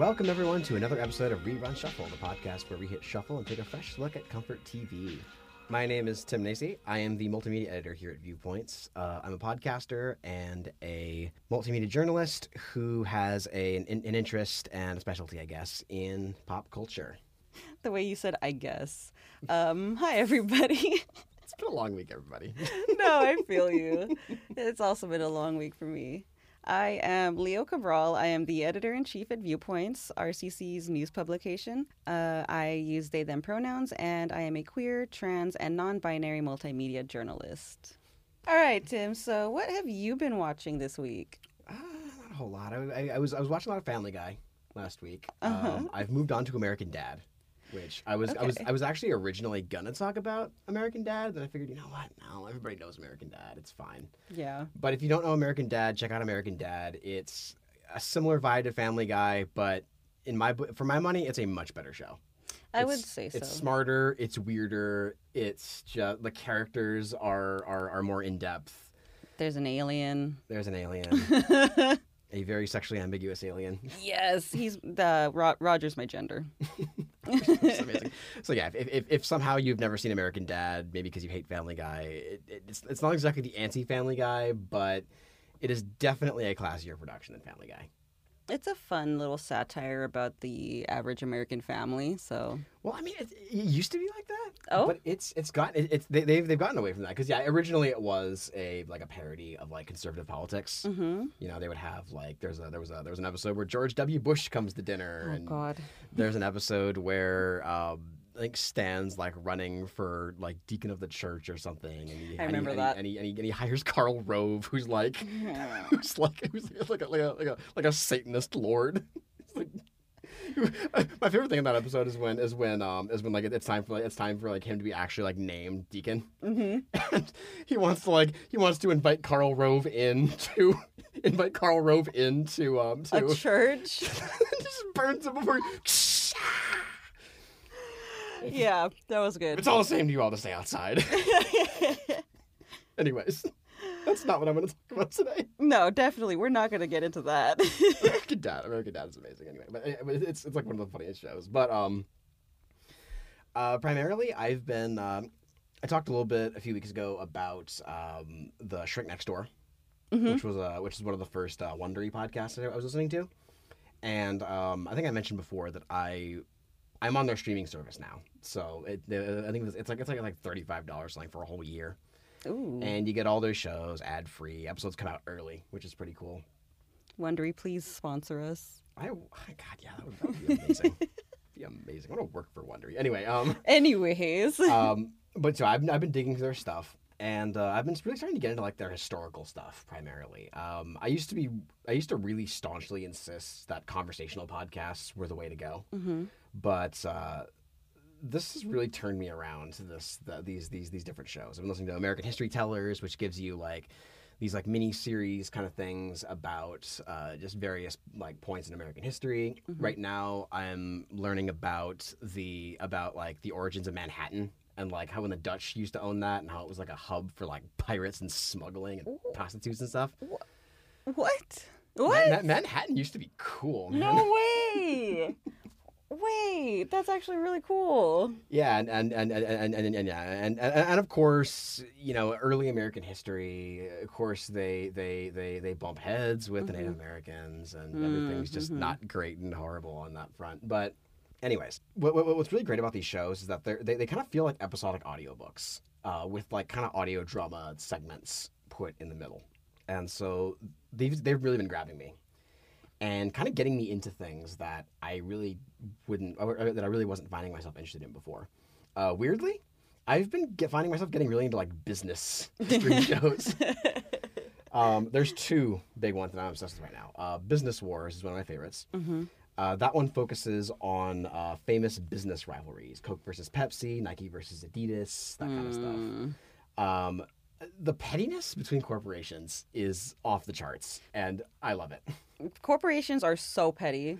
Welcome, everyone, to another episode of Rerun Shuffle, the podcast where we hit shuffle and take a fresh look at comfort TV. My name is Tim Nacy. I am the multimedia editor here at Viewpoints. Uh, I'm a podcaster and a multimedia journalist who has a, an, an interest and a specialty, I guess, in pop culture. The way you said, I guess. Um, hi, everybody. It's been a long week, everybody. no, I feel you. It's also been a long week for me. I am Leo Cabral. I am the editor in chief at Viewpoints, RCC's news publication. Uh, I use they them pronouns, and I am a queer, trans, and non binary multimedia journalist. All right, Tim. So, what have you been watching this week? Uh, not a whole lot. I, I, I was I was watching a lot of Family Guy last week. Uh-huh. Um, I've moved on to American Dad, which I was I was I was actually originally gonna talk about American Dad. Then I figured, you know what? No, everybody knows American Dad. It's fine. Yeah. But if you don't know American Dad, check out American Dad. It's a similar vibe to Family Guy, but in my for my money, it's a much better show. I It's- would say so. It's smarter. It's weirder. It's just the characters are are, are more in depth. There's an alien. There's an alien, a very sexually ambiguous alien. yes, he's the Ro- Roger's my gender. it's amazing. So yeah, if, if, if somehow you've never seen American Dad, maybe because you hate Family Guy, it, it, it's it's not exactly the anti-Family Guy, but it is definitely a classier production than Family Guy. It's a fun little satire about the average American family. So, Well, I mean, it, it used to be like that. Oh? but it's it's gotten it, it's they, they've they've gotten away from that because yeah, originally it was a like a parody of like conservative politics. hmm You know, they would have like there's a there was a there was an episode where George W. Bush comes to dinner, oh and God, there's an episode where um, Think Stan's like running for like deacon of the church or something. And he, I and he- remember and that. He, and, he, and, he, and he hires Karl Rove, who's like who's like who's like a like a like a, like a Satanist lord. Like- my favorite thing in that episode is when is when um is when like it's time for like it's time for like him to be actually like named deacon Mm-hmm. and he wants to like he wants to invite Karl Rove in to invite Karl Rove into um to a church. just burns him before yeah, that was good. it's all the same to you all to stay outside anyways that's not what I'm going to talk about today no, definitely, we're not gonna get into that. American Dad American Dad is amazing anyway but uh, it's it's like one of the funniest shows but um uh primarily I've been um I talked a little bit a few weeks ago about um the Shrink Next Door Mhm. which was uh, which is one of the first uh, Wondery podcasts that I was listening to, and um, I think I mentioned before that I I'm on their streaming service now. So it, I think it's, like it's like like thirty five dollars something for a whole year, Ooh, and you get all those shows ad free. Episodes come out early, which is pretty cool. Wondery, please sponsor us. I God yeah, that would, that would be amazing. be amazing. I want to work for Wondery. Anyway, um, Anyways, um, but so I've I've been digging through their stuff, and uh, I've been really starting to get into like their historical stuff primarily. Um, I used to be I used to really staunchly insist that conversational podcasts were the way to go, hmm but uh, this has really turned me around to this the, these these these different shows. I've been listening to American History Tellers, which gives you like these like mini series kind of things about uh, just various like points in American history. Mhm. Right now, I'm learning about the about like the origins of Manhattan and like how when the Dutch used to own that and how it was like a hub for like pirates and smuggling and Ooh. prostitutes and stuff. what? What? Ma- Manhattan used to be cool. Man. no way! Wait, that's actually really cool. Yeah, and and and and, and, and, and yeah, and, and and of course, you know, early American history. Of course, they they they they bump heads with the Native Americans, and everything's just Mhm. not great and horrible on that front. But, anyways, what, what, what's really great about these shows is that they're, they they kind of feel like episodic audiobooks, uh, with like kind of audio drama segments put in the middle, and so they've they've really been grabbing me. And kind of getting me into things that I really wouldn't, that I really wasn't finding myself interested in before. Uh, weirdly, I've been get, finding myself getting really into like business history shows. Um, there's two big ones that I'm obsessed with right now. Uh, Business Wars is one of my favorites. hmm Uh, that one focuses on uh, famous business rivalries: Coke versus Pepsi, Nike versus Adidas, that kind of stuff. Mm. Um, the pettiness between corporations is off the charts, and I love it. Corporations are so petty.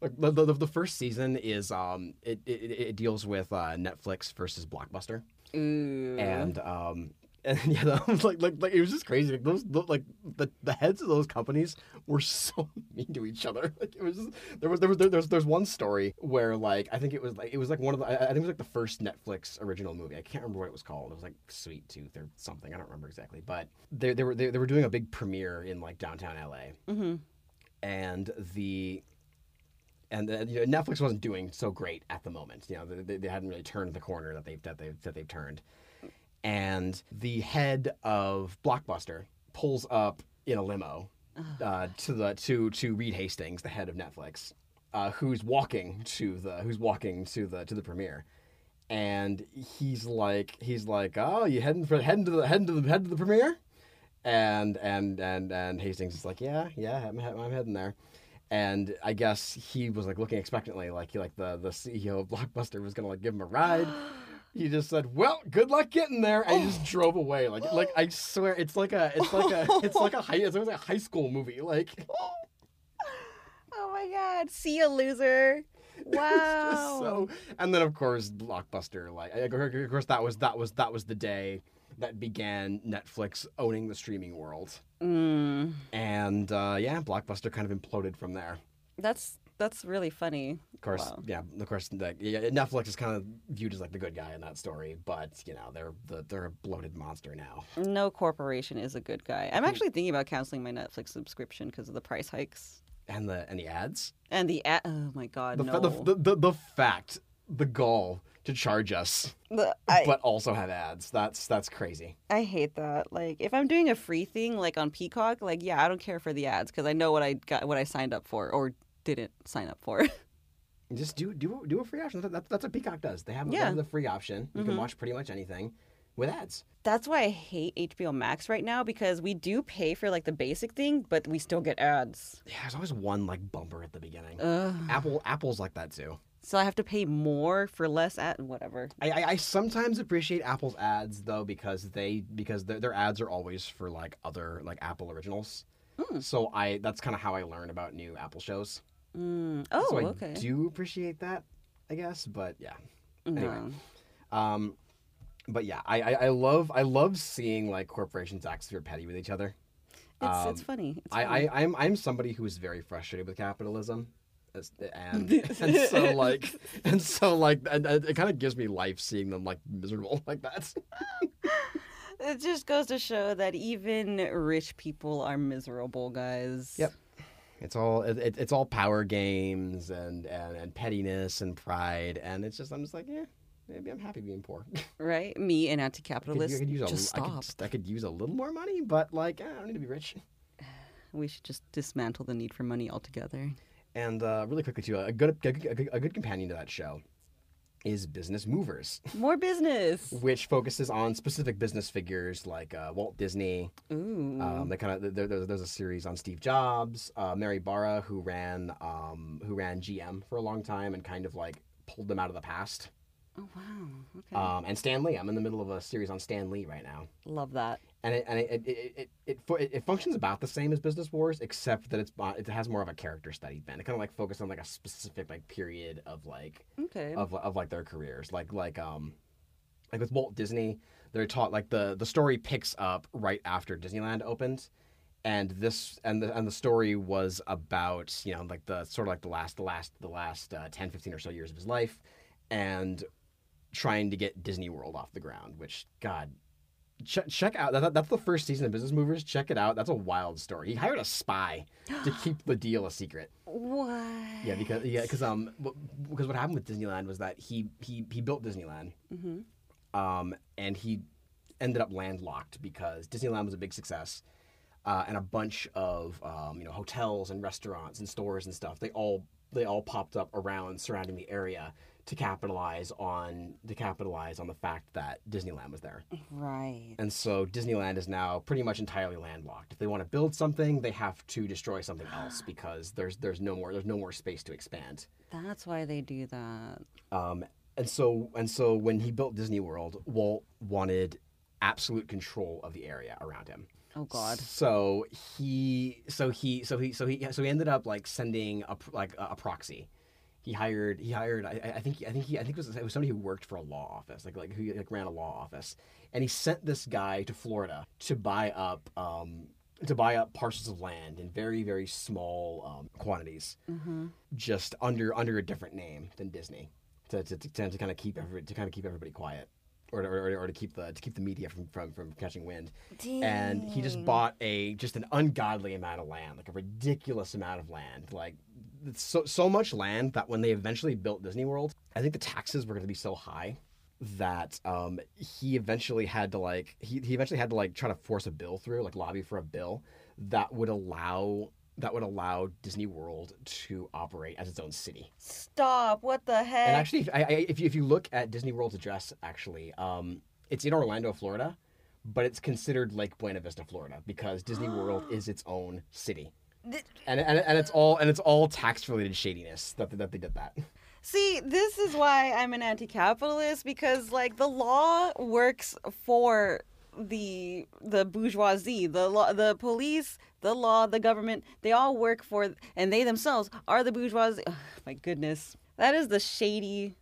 Like the, the, the first season is um it, it, it deals with uh, Netflix versus Blockbuster, Ooh. and um and yeah, the, like like like it was just crazy. Like those the, like the the heads of those companies were so mean to each other. Like it was just, there was there was there, there's there's one story where like I think it was like it was like one of the I, I think it was like the first Netflix original movie. I can't remember what it was called. It was like Sweet Tooth or something. I don't remember exactly. But they they were they, they were doing a big premiere in like downtown LA, Mm-hmm. and the and the, you know, Netflix wasn't doing so great at the moment. You know, they, they hadn't really turned the corner that they've that they that they've turned. And the head of Blockbuster pulls up in a limo uh, to the to to Reed Hastings, the head of Netflix, uh, who's walking to the who's walking to the to the premiere. And he's like he's like, oh, you heading for heading to the heading to the head to the premiere? And and and and Hastings is like, yeah, yeah, I'm, I'm heading there. And I guess he was like looking expectantly, like he like the the CEO of Blockbuster was gonna like give him a ride. He just said, "Well, good luck getting there," and he just drove away. Like, like I swear, it's like a, it's like a, it's like a high, it's like a high school movie. Like, Oh my god. See you, loser. Wow. so. And then of course, Blockbuster. Like, of course, that was that was that was the day that began Netflix owning the streaming world. Mm, And uh, yeah, Blockbuster kind of imploded from there. that's that's really funny. Of course, Wow. yeah. Of course, like, yeah, Netflix is kind of viewed as like the good guy in that story, but you know they're the, they're a bloated monster now. No corporation is a good guy. I'm hmm. actually thinking about canceling my Netflix subscription because of the price hikes And the and the ads, and the ad. Oh my god, the, no. the, the, the the fact, the gall to charge us, The- I, but also have ads. That's that's crazy. I hate that. Like, if I'm doing a free thing, like on Peacock, like, yeah, I don't care for the ads because I know what I got, what I signed up for or didn't sign up for. Just do do do a free option. That, that's what Peacock does. They have, they Yeah. have the free option. You Mhm. can watch pretty much anything with ads. That's why I hate HBO Max right now because we do pay for like the basic thing, but we still get ads. Yeah, there's always one like bumper at the beginning. Ugh. Apple Apple's like that too. So I have to pay more for less ad. Whatever. I, I, I sometimes appreciate Apple's ads though because they because their, their ads are always for like other like Apple originals. Hmm. So I that's kind of how I learn about new Apple shows. Mm. Oh, so I okay. do appreciate that, I guess. But yeah, No. anyway. um, but yeah, I, I, I love I love seeing like corporations act super petty with each other. It's it's Um, funny. It's I, funny. I I'm I'm somebody who is very frustrated with capitalism. As- And, and so like and so like and, and it kind of gives me life seeing them like miserable like that. It just goes to show that even rich people are miserable, guys. Yep. It's all it, it- it's all power games and, and and pettiness and pride and it's just I'm just like yeah maybe I'm happy being poor. Right? Me, an anti-capitalist. I could use a, just I stop. could, I could use a little more money, but like eh, I don't need to be rich. We should just dismantle the need for money altogether. And uh, really quickly too, a good, a good a good companion to that show is Business Movers, More business. which focuses on specific business figures like uh, Walt Disney. Ooh. Um, they kind of there, there, there's a series on Steve Jobs, uh, Mary Barra, who ran um, who ran GM for a long time and kind of like pulled them out of the past. oh wow. Okay. Um, and Stan Lee, I'm in the middle of a series on Stan Lee right now. Love that. And it and it it, it, it, functions about the same as Business Wars, except that it's it has more of a character study bent. It kind of like focuses on like a specific like period of like Okay. of of like their careers, like like um like with Walt Disney, they're taught like the the story picks up right after Disneyland opened. And this and the and the story was about you know like the sort of like the last the last the last uh, 10, 15 or so years of his life, and trying to get Disney World off the ground. Which God, check, check out that, that's the first season of Business Movers. Check it out. That's a wild story. He hired a spy to keep the deal a secret. what? Yeah, because yeah, because um, because what happened with Disneyland was that he he he built Disneyland, hmm um, and he ended up landlocked because Disneyland was a big success, uh, and a bunch of um, you know hotels and restaurants and stores and stuff. They all they all popped up around surrounding the area to capitalize on to capitalize on the fact that Disneyland was there. Right. And so Disneyland is now pretty much entirely landlocked. If they want to build something, they have to destroy something else because there's there's no more there's no more space to expand. That's why they do that. Um, and so and so when he built Disney World, Walt wanted absolute control of the area around him. Oh God. So he so he so he so he so he ended up like sending a like a, a proxy he hired he hired I, I- think I think he I think it was, it was somebody who worked for a law office like like who like ran a law office. And he sent this guy to Florida to buy up um to buy up parcels of land in very very small um, quantities. Mm-hmm. just under under a different name than Disney to to, to, to kind of keep every, to kind of keep everybody quiet or, to- or, or to keep the to keep the media from, from, from catching wind. And he just bought a just an ungodly amount of land, like a ridiculous amount of land, like so so much land that when they eventually built Disney World, I think the taxes were going to be so high that um, he eventually had to like he, he eventually had to like try to force a bill through, like lobby for a bill that would allow that would allow Disney World to operate as its own city. Stop! What the heck? And actually, if, I, I, if you if you look at Disney World's address, actually, um, it's in Orlando, Florida, but it's considered Lake Buena Vista, Florida, because Disney World is its own city, and, and and it's all and it's all tax related shadiness that that they did that. See, this is why I'm an anti-capitalist because like the law works for the the bourgeoisie, the law, the police, the law, the government. They all work for, and they themselves are the bourgeoisie. Ugh, my goodness, that is the shady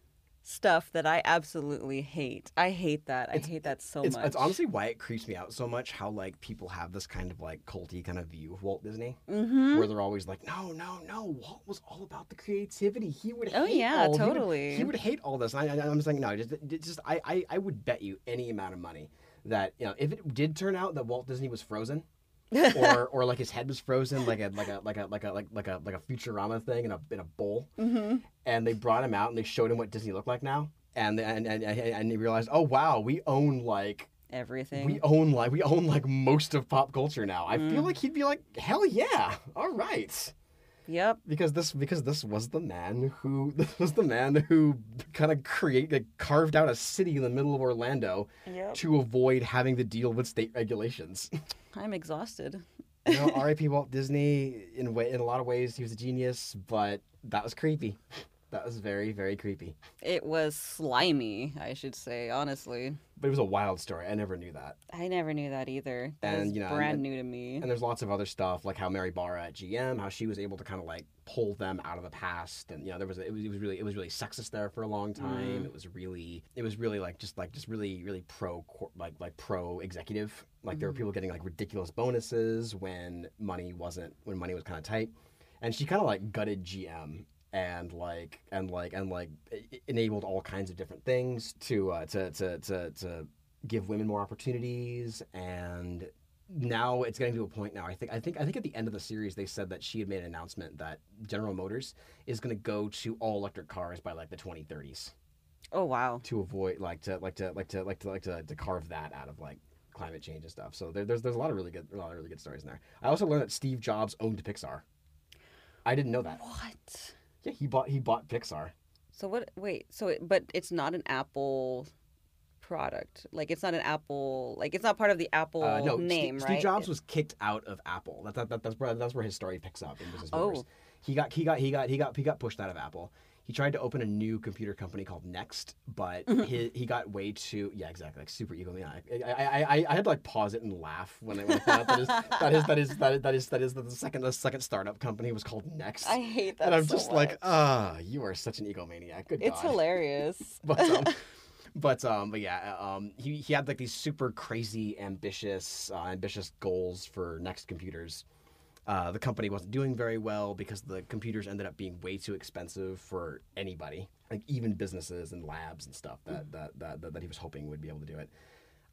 stuff that I absolutely hate. I hate that. I hate that so It's, much. it's honestly why it creeps me out so much how like people have this kind of like culty kind of view of Walt Disney, Mm-hmm. where they're always like, no, no, no, Walt was all about the creativity. He would. Oh, yeah, all- he would- totally. He would, hate all this. And I, I'm just like, no, just, just I, I, I would bet you any amount of money that you know if it did turn out that Walt Disney was frozen. Or, or like his head was frozen, like a like a like a like a like like a like a Futurama thing in a in a bowl, mm-hmm. and they brought him out and they showed him what Disney looked like now, and and and, and, he realized, oh wow, we own like Everything. we own like we own like most of pop culture now. I feel Mm. like he'd be like, hell yeah, all right, Yep. because this because this was the man who this was the man who kind of create like, carved out a city in the middle of Orlando Yep. to avoid having to deal with state regulations. I'm exhausted. You know, R.I.P. Walt Disney. In in a lot of ways, he was a genius, but that was creepy. That was very, very creepy. It was slimy, I should say, honestly. But it was a wild story. I never knew that. I never knew that either. That And, was you know, brand and- new to me. And there's lots of other stuff, like how Mary Barra at GM, how she was able to kind of like pull them out of the past, and you know, there was it was, it was really it was really sexist there for a long time. Mm. It was really it was really like just like just really really pro like like pro executive. Like there were Mhm. people getting like ridiculous bonuses when money wasn't when money was kind of tight, and she kind of like gutted GM and like and like and like enabled all kinds of different things to uh, to to to to give women more opportunities and now it's getting to a point now. I think I think I think at the end of the series they said that she had made an announcement that General Motors is going to go to all electric cars by like the 2030s Oh wow. to avoid like to like to like to like to like to, to carve that out of like climate change and stuff. So there, there's there's a lot of really good a lot of really good stories in there. I also learned that Steve Jobs owned Pixar. I didn't know that. What? Yeah, he bought he bought Pixar. So what? Wait. So it, but it's not an Apple product. Like it's not an Apple. Like it's not part of the Apple Uh, no, name, Steve, right? Steve Jobs was kicked out of Apple. That, that, that, that's where that's where his story picks up in Business Oh. He got he got he got he got he got pushed out of Apple. He tried to open a new computer company called Next, but Mm-hmm. he, he got way too yeah exactly like super egomaniac. I, I, I, I had to like pause it and laugh when I, when I found out that is that is that is that is that is that is the second the second startup company was called Next. I hate that. and I'm so just like, much. ah, you are such an egomaniac. Good it's God. hilarious. but um, but um, but yeah, um, he he had like these super crazy ambitious uh, ambitious goals for Next Computers. Uh, the company wasn't doing very well because the computers ended up being way too expensive for anybody, like even businesses and labs and stuff that that that, that, that he was hoping would be able to do it.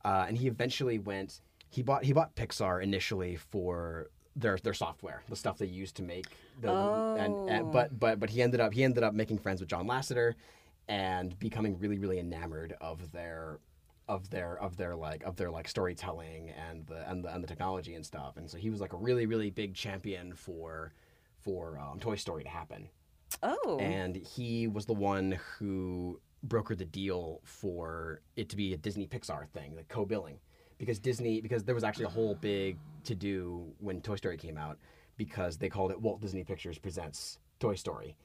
Uh, and he eventually went. He bought he bought Pixar initially for their their software, the stuff they used to make. The, and, and Oh. but but but he ended up he ended up making friends with John Lasseter and becoming really really enamored of their of their of their like of their like storytelling and the and the and the technology and stuff. And so he was like a really really big champion for for um, Toy Story to happen. Oh. And he was the one who brokered the deal for it to be a Disney Pixar thing, like co-billing, because Disney because there was actually a whole big to do when Toy Story came out because they called it Walt Disney Pictures presents Toy Story,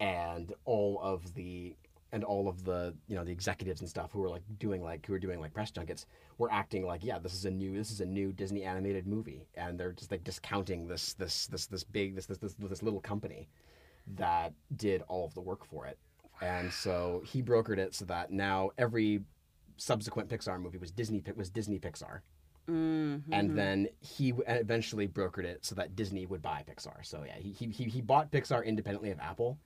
and all of the and all of the you know the executives and stuff who were like doing like who were doing like press junkets were acting like yeah this is a new this is a new Disney animated movie and they're just like discounting this this this this big this this this, this little company that did all of the work for it. And so he brokered it so that now every subsequent Pixar movie was Disney was Disney Pixar. Mm-hmm. And then he eventually brokered it so that Disney would buy Pixar. So yeah, he, he, he bought Pixar independently of Apple,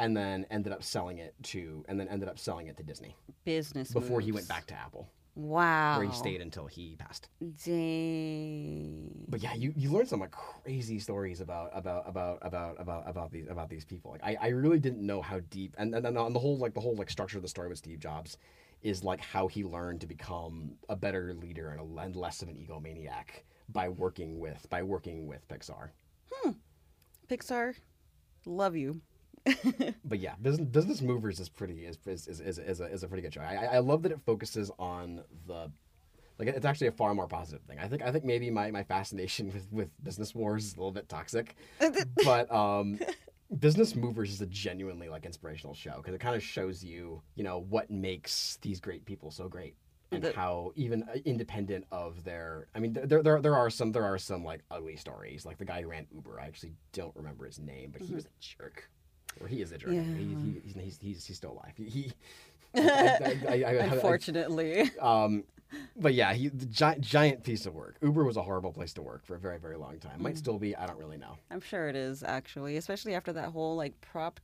and then ended up selling it to and then ended up selling it to Disney business before he went back to Apple, Wow. where he stayed until he passed. Dang. But yeah, you, you learn some like crazy stories about about about about about about these about these people. Like I, I really didn't know how deep and and, and on the whole like the whole like structure of the story with Steve Jobs is like how he learned to become a better leader and, a, and less of an egomaniac by working with by working with Pixar. Hmm. Pixar, love you. But yeah, business, business movers is pretty is is, is, is, is, a, is a pretty good show. I, I- love that it focuses on the like it's actually a far more positive thing. I think I think maybe my, my fascination with, with business wars is a little bit toxic, but um, business movers is a genuinely like inspirational show because it kind of shows you you know what makes these great people so great and The- how even uh, independent of their I mean there, there there are some there are some like ugly stories like the guy who ran Uber I actually don't remember his name but he was a jerk or he is a jerk Yeah. he, he, he's, he's, he's, he's still alive he, he I, I, I, Unfortunately. um, but yeah, he the giant giant piece of work. Uber was a horrible place to work for a very very long time. Might still be. I don't really know. I'm sure it is actually, especially after that whole like prop.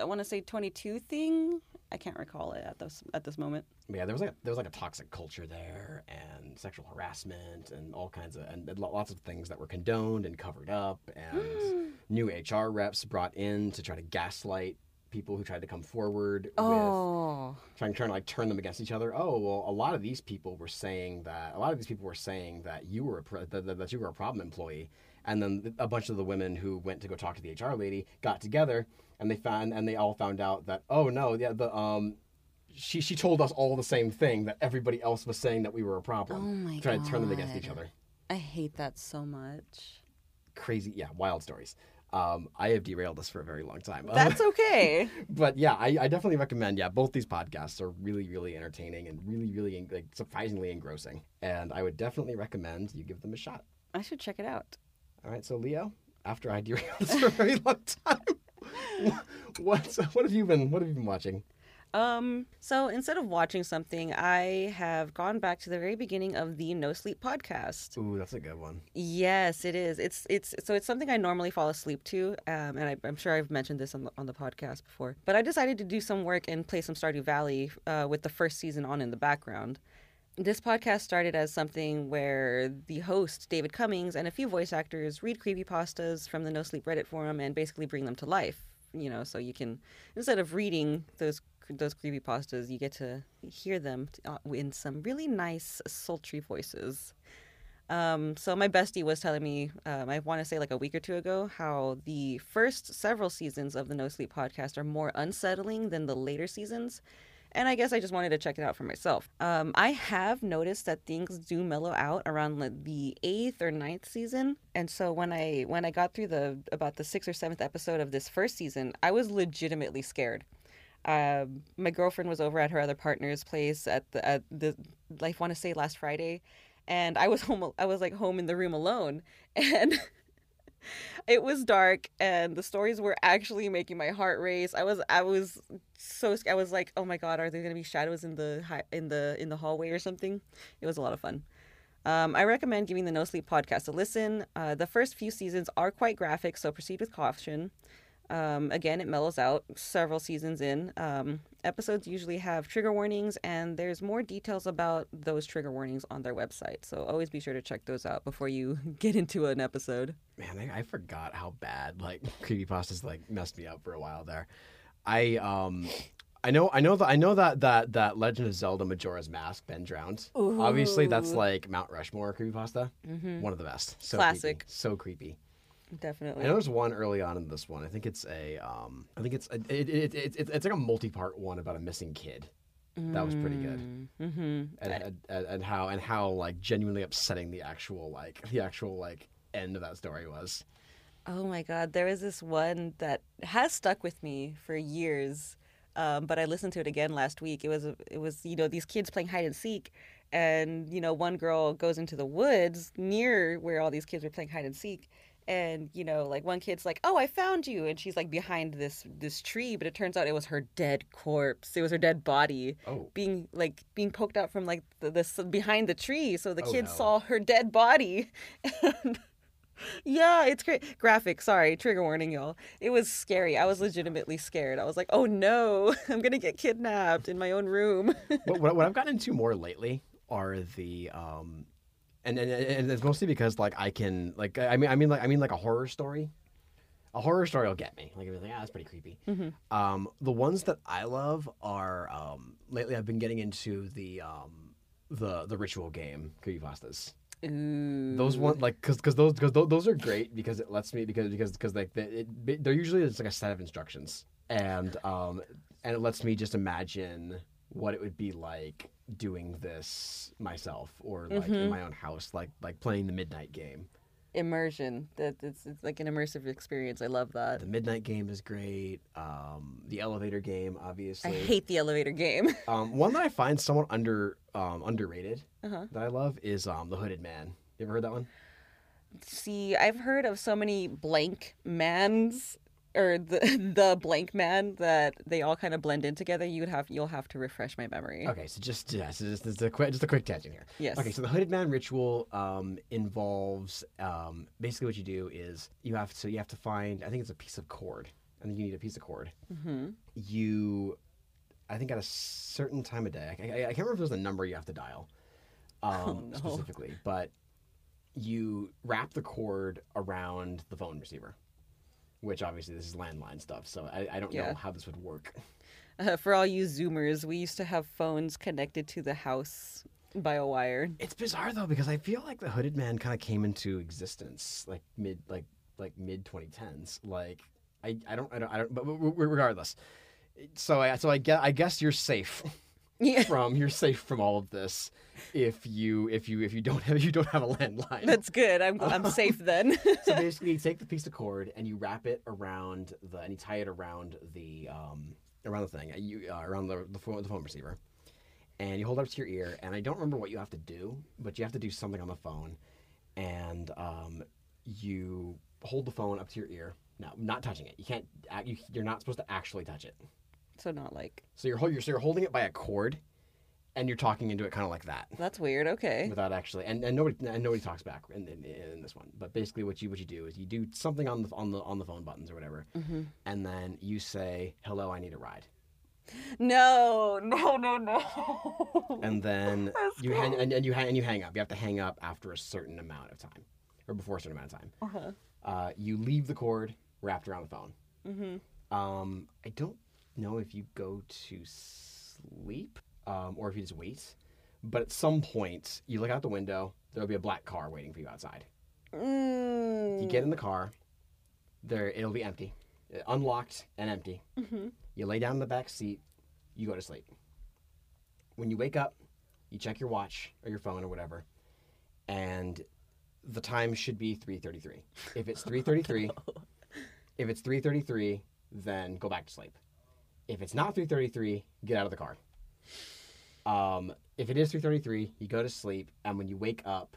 I want to say 22 thing. I can't recall it at this at this moment. Yeah, there was like there was like a toxic culture there, and sexual harassment, and all kinds of and lots of things that were condoned and covered up, and new HR reps brought in to try to gaslight people who tried to come forward with Oh, trying, trying to like turn them against each other. Oh well, a lot of these people were saying that a lot of these people were saying that you were a that, that you were a problem employee, and then a bunch of the women who went to go talk to the HR lady got together and they found and they all found out that oh no yeah the um she she told us all the same thing that everybody else was saying that we were a problem. Oh my Trying to turn them against each other. I hate that so much. Crazy, yeah, wild stories. Um, I have derailed this for a very long time. That's okay. but yeah, I, I definitely recommend. Yeah, both these podcasts are really, really entertaining and really, really like surprisingly engrossing. And I would definitely recommend you give them a shot. I should check it out. All right, so Leo, after I derailed this for a very long time, what what have you been what have you been watching? Um, so instead of watching something, I have gone back to the very beginning of the No Sleep podcast. Ooh, that's a good one. Yes, it is. It's it's so it's something I normally fall asleep to, um, and I, I'm sure I've mentioned this on the, on the podcast before. But I decided to do some work and play some Stardew Valley uh, with the first season on in the background. This podcast started as something where the host David Cummings and a few voice actors read creepy pastas from the No Sleep Reddit forum and basically bring them to life. You know, so you can instead of reading those those creepypastas, you get to hear them uh, in some really nice sultry voices. Um, so my bestie was telling me, um, I want to say like a week or two ago, how the first several seasons of the No Sleep podcast are more unsettling than the later seasons. And I guess I just wanted to check it out for myself. Um, I have noticed that things do mellow out around like, the eighth or ninth season, and so when I when I got through the about the sixth or seventh episode of this first season, I was legitimately scared. Um, my girlfriend was over at her other partner's place at the at the I want to say last Friday, and I was home. I was like home in the room alone, and it was dark, and the stories were actually making my heart race. I was I was so I was like, oh my god, are there gonna be shadows in the hi- in the in the hallway or something? It was a lot of fun. Um, I recommend giving the No Sleep podcast a listen. Uh, the first few seasons are quite graphic, so proceed with caution. Um, again, it mellows out several seasons in. Um, episodes usually have trigger warnings, and there's more details about those trigger warnings on their website. So always be sure to check those out before you get into an episode. Man, I, I forgot how bad like creepypastas like messed me up for a while there. I um I know I know that I know that that that Legend of Zelda Majora's Mask Ben drowned. Obviously that's like Mount Rushmore creepypasta. Mm-hmm. One of the best. So Classic. Creepy. So creepy. Definitely. I know there's one early on in this one. I think it's a um I think it's a, it, it, it, it, it's like a multi-part one about a missing kid. That was pretty good. Mm-hmm. And, and, and, how and how like genuinely upsetting the actual like the actual like end of that story was. Oh my god, there was this one that has stuck with me for years. Um, but I listened to it again last week. It was it was you know these kids playing hide and seek, and you know one girl goes into the woods near where all these kids were playing hide and seek, and you know like one kid's like oh i found you and she's like behind this this tree but it turns out it was her dead corpse. It was her dead body Oh. being like being poked out from like the, this behind the tree so the Oh, kid no. saw her dead body. And yeah it's great graphic sorry trigger warning y'all. It was scary. I was legitimately scared. I was like oh no i'm gonna get kidnapped in my own room. What, what, what I've gotten into more lately are the um, and, and and it's mostly because like I can like I mean I mean like I mean like a horror story. A horror story will get me. Like I'm like, ah, that's pretty creepy. Um, the ones that I love are um, lately I've been getting into the um, the the ritual game creepypastas. Ooh. Those one like because because those because those are great because it lets me because because because like the, it, they're usually just like a set of instructions and um and it lets me just imagine what it would be like doing this myself or like in my own house like like playing the midnight game. immersion that it's, it's like an immersive experience i love that The midnight game is great. Um, the elevator game, obviously. i hate the elevator game Um, one that I find somewhat under um, underrated uh-huh that I love is um, the Hooded Man. You ever heard that one? See, I've heard of so many blank mans or the the blank man that they all kind of blend in together. You'd have you'll have to refresh my memory. Okay, so just yeah, so just, just a quick just a quick tangent here. Yes. Okay, so the Hooded Man ritual um, involves um, basically what you do is you have to you have to find I think it's a piece of cord. I think you need a piece of cord. Mm-hmm. You, I think at a certain time of day, I, I, I can't remember if there's a number you have to dial um, Oh, no. specifically, but you wrap the cord around the phone receiver. Which obviously this is landline stuff, so I, I don't Yeah. know how this would work. Uh, for all you Zoomers, we used to have phones connected to the house by a wire. It's bizarre though because I feel like the Hooded Man kind of came into existence like mid like like mid 2010s. Like I, I don't I don't I don't but regardless. So I so I guess I guess you're safe Yeah, from you're safe from all of this if you if you if you don't have you don't have a landline. that's good. I'm I'm safe then. so basically you take the piece of cord and you wrap it around the and you tie it around the um around the thing. Uh, you uh, around the the phone, the phone receiver. And you hold it up to your ear and i don't remember what you have to do but you have to do something on the phone. And um you hold the phone up to your ear. No not touching it. You can't you, you're not supposed to actually touch it so not like so you're, hol- you're so you're holding it by a cord and you're talking into it kind of like that that's weird. Okay. without actually and, and nobody and nobody talks back in, in, in this one but basically what you what you do is you do something on the on the on the phone buttons or whatever hmm and then you say hello i need a ride No, no, no, no. and then you hang and, and you hang and you hang up you have to hang up after a certain amount of time or before a certain amount of time uh-huh. uh, you leave the cord wrapped around the phone hmm um, i don't know if you go to sleep um, or if you just wait but at some point you look out the window there'll be a black car waiting for you outside Mm. You get in the car. There, it'll be empty, unlocked and empty. hmm You lay down in the back seat. You go to sleep. When you wake up, you check your watch or your phone or whatever, and the time should be 3:33. If it's 3:33, if it's 3:33, then go back to sleep. If it's not 3:33, get out of the car. Um, if it is 3:33, you go to sleep, and when you wake up,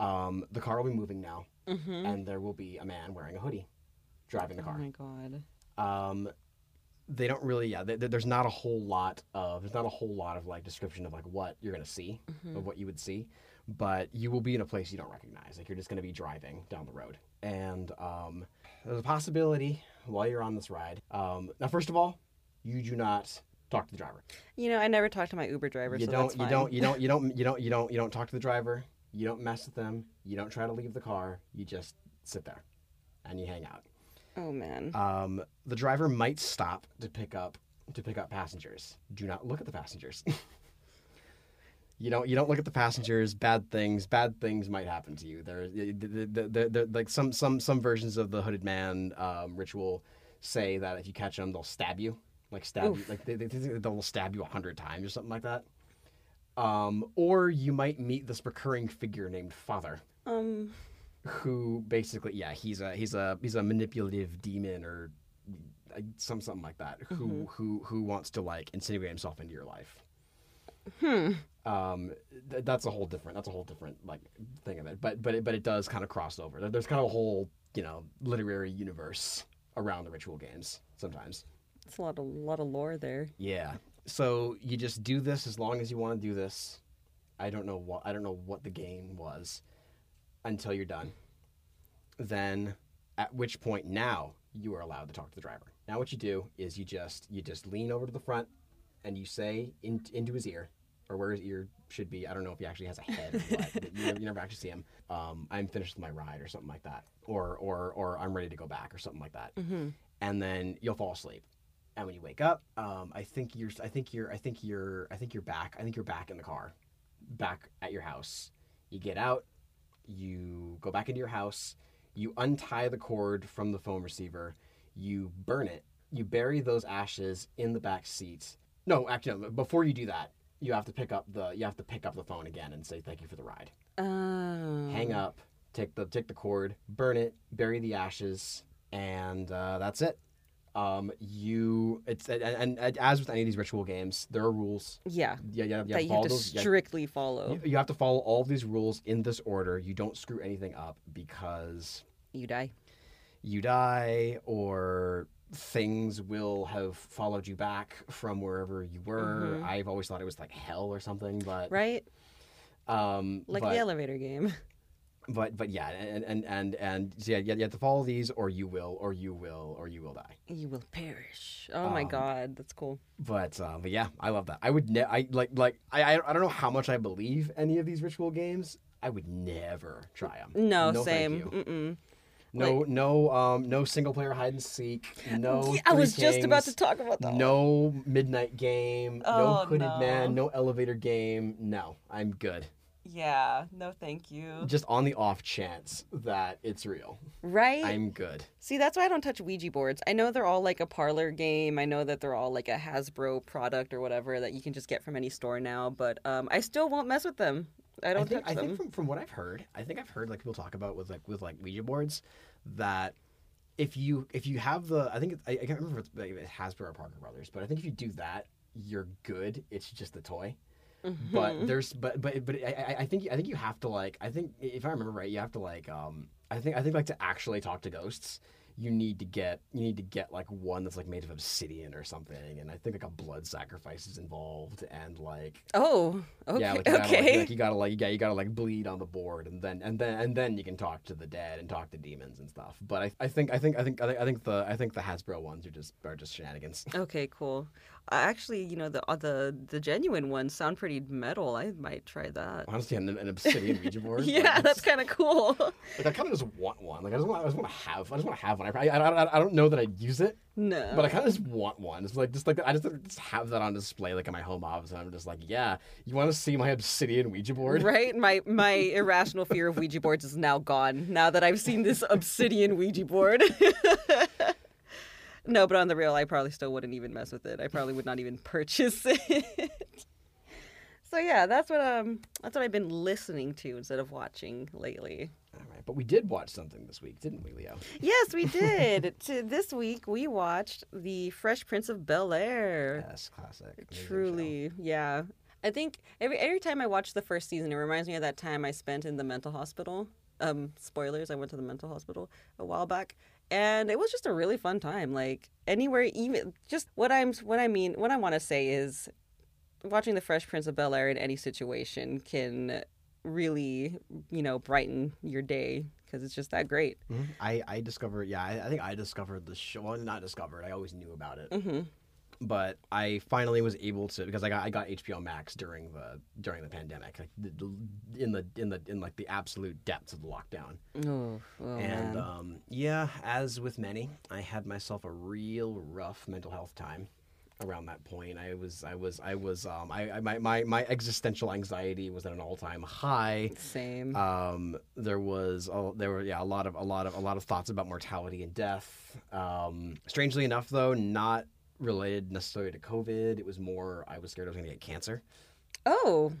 um, the car will be moving now hmm and there will be a man wearing a hoodie driving the car. Oh my god. Um, they don't really, yeah. th th- there's not a whole lot of there's not a whole lot of like description of like what you're gonna see Mhm. of what you would see, but you will be in a place you don't recognize. Like you're just gonna be driving down the road, and um, there's a possibility while you're on this ride. Um, now, first of all, you do not talk to the driver. You know, I never talk to my Uber driver, You so don't. You don't. You don't. You don't. You don't. You don't. You don't talk to the driver. You don't mess with them. You don't try to leave the car. You just sit there, and you hang out. Oh man. Um, the driver might stop to pick up to pick up passengers. Do not look at the passengers. you don't you don't look at the passengers. Bad things bad things might happen to you. There, the, the, the, the, the, like some some some versions of the hooded man um, ritual say that if you catch them, they'll stab you. Like stab you, like they, they, think they'll stab you a hundred times or something like that. Um, or you might meet this recurring figure named Father Um. who basically yeah he's a he's a he's a manipulative demon or uh, some something like that who Mhm. who who wants to like insinuate himself into your life Hmm. Um, th- that's a whole different. That's a whole different like thing of it. But but it, but it does kind of cross over. There- There's kind of a whole you know literary universe around the ritual games sometimes. It's a lot of lot of lore there. Yeah. So you just do this as long as you want to do this. I don't know what I don't know what the game was until you're done. Then at which point now you are allowed to talk to the driver. Now what you do is you just you just lean over to the front and you say in, into his ear or where his ear should be. I don't know if he actually has a head. what. you, never, you never actually see him. Um, I'm finished with my ride or something like that, or or or I'm ready to go back or something like that. Mm-hmm. And then you'll fall asleep. And when you wake up, um, I think you're I think you're I think you're I think you're back. I think you're back in the car, back at your house. You get out, you go back into your house, you untie the cord from the phone receiver, you burn it, you bury those ashes in the back seat. No, actually, no, before you do that, you have to pick up the you have to pick up the phone again and say thank you for the ride. Oh. Hang up, take the take the cord, burn it, bury the ashes, and uh, that's it. Um, you it's and, and, and as with any of these ritual games, there are rules. Yeah. Yeah, yeah, yeah. that you have to those. yeah, strictly follow. you, you have to follow all of these rules in this order. You don't screw anything up because You die. you die or things will have followed you back from wherever you were. Mhm. I've always thought it was like hell or something, but Right? um, Like but, the elevator game. but but yeah, and and and and yeah, you have to follow these, or you will, or you will, or you will die. You will perish. Oh my Um, god, that's cool. But uh, but yeah, I love that. I would ne- I like like I I I don't know how much I believe any of these ritual games. I would never try them. No, thank same. you. Mm-mm. No, no, um, no single player hide and seek. No, Yeah, I was just about to talk about that. No midnight game. Oh, no hooded no. man. No elevator game. No, I'm good. Yeah, no thank you. Just on the off chance that it's real, Right? I'm good. See, that's why I don't touch Ouija boards. I know they're all like a parlor game. I know that they're all like a Hasbro product or whatever that you can just get from any store now, but um, I still won't mess with them. I don't I think, touch I them. think from, from what I've heard, I think I've heard like people talk about with like with like Ouija boards that if you if you have the I think I, I can't remember if it's, like, if it's Hasbro or Parker Brothers, but I think if you do that, you're good. It's just the toy. But Mhm. there's but but but I, I- think I think you have to like I think if I remember right, you have to like um I think I think like to actually talk to ghosts. You need to get you need to get like one that's like made of obsidian or something, and I think like a blood sacrifice is involved, and like oh, okay. yeah, like you, gotta, like, okay. like, you gotta like gotta, you gotta like bleed on the board, and then and then and then you can talk to the dead and talk to demons and stuff. But I, I I think I think I think I think the I think the Hasbro ones are just are just shenanigans. Okay, cool. Actually, you know the uh, the the genuine ones sound pretty metal. I might try that. Honestly, an, an obsidian Ouija board. yeah, it's- that's kind of cool. like I kind of just want one. Like I just want I just want to have I just want to have one. I, I, I, I don't know that I'd use it, no, but I kind of just want one. It's like just like I just, just have that on display like in my home office, and I'm just like, yeah, you want to see my obsidian Ouija board? Right? My my irrational fear of Ouija boards is now gone now that I've seen this obsidian Ouija board. No, but on the real, I probably still wouldn't even mess with it. I probably would not even purchase it. so yeah, that's what um that's what I've been listening to instead of watching lately. All right, but we did watch something this week, didn't we, Leo? Yes, we did. to this week we watched The Fresh Prince of Bel Air. Yes, classic. Truly, yeah. I think every every time I watch the first season, it reminds me of that time I spent in the mental hospital. Um, spoilers: I went to the mental hospital a while back, and it was just a really fun time. Like anywhere, even just what I'm what I mean, what I want to say is, watching the Fresh Prince of Bel Air in any situation can really, you know, brighten your day because it's just that great. Mhm. I, I discovered, yeah, I, I think I discovered the show. Well, not discovered. I always knew about it, hmm but I finally was able to because I got I got HBO Max during the during the pandemic, like the, the- in the in the in like the absolute depths of the lockdown. Oh, oh and um, yeah, as with many, I had myself a real rough mental health time around that point. I was I was I was um, I, I my, my my existential anxiety was at an all time high. Same. Um, there was a, there were yeah a lot of a lot of a lot of thoughts about mortality and death. Um, strangely enough, though, not related necessarily to COVID. It was more I was scared I was going to get cancer. oh,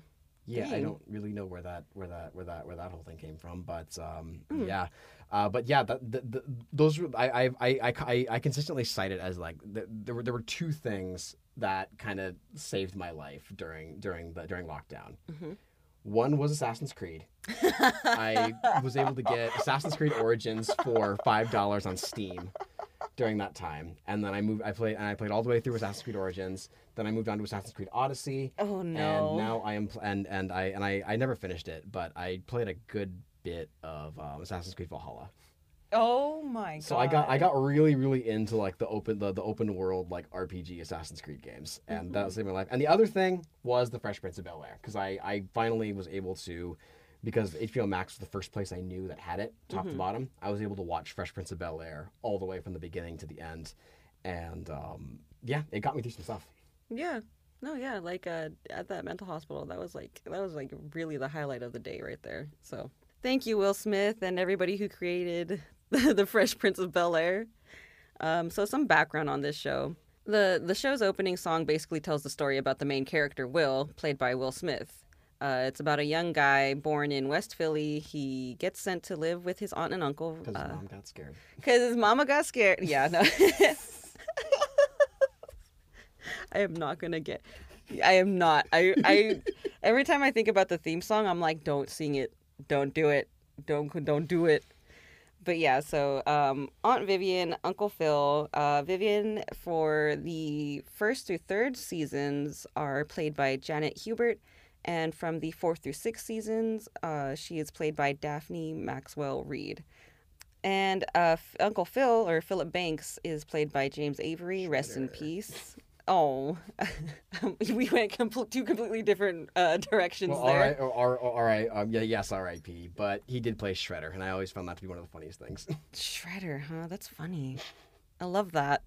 Yeah, I don't really know where that where that where that where that whole thing came from, but um, Hmm. yeah, uh, but yeah, that, the, the, those were I, I I I I consistently cite it as like th there were there were two things that kind of saved my life during during the during lockdown. Mhm. One was Assassin's Creed. I was able to get Assassin's Creed Origins for five dollars on Steam during that time, and then I moved. I played and I played all the way through Assassin's Creed Origins. Then I moved on to Assassin's Creed Odyssey, Oh no! and now I am and and I and I I never finished it, but I played a good bit of um, Assassin's Creed Valhalla. Oh my god. So I got I got really really into like the open the, the open world like RPG Assassin's Creed games, and that saved my life. And the other thing was the Fresh Prince of Bel Air because I I finally was able to. Because HBO Max was the first place I knew that had it, top to bottom. I was able to watch Fresh Prince of Bel Air all the way from the beginning to the end, and um, yeah, it got me through some stuff. Yeah. No, yeah, like uh, at that mental hospital, that was like that was like really the highlight of the day right there. So thank you, Will Smith, and everybody who created the Fresh Prince of Bel Air. Um, so some background on this show. the The show's opening song basically tells the story about the main character Will, played by Will Smith. Uh, it's about a young guy born in West Philly. He gets sent to live with his aunt and uncle Because uh, mom got scared. because his mama got scared. Yeah, no. I am not gonna get. I am not. I. I. Every time I think about the theme song, I'm like, don't sing it. Don't do it. Don't. Don't do it. But yeah, so um, Aunt Vivian, Uncle Phil, uh, Vivian for the first through third seasons are played by Janet Hubert, and from the fourth through sixth seasons, uh, she is played by Daphne Maxwell Reid. And uh, Uncle Phil, or Philip Banks, is played by James Avery. Rest in peace. Oh, we went compl- two completely different uh, directions Well, there. all right, all right. Um, yeah, yes, R.I.P. But he did play Shredder, and I always found that to be one of the funniest things. Shredder, huh? That's funny. I love that.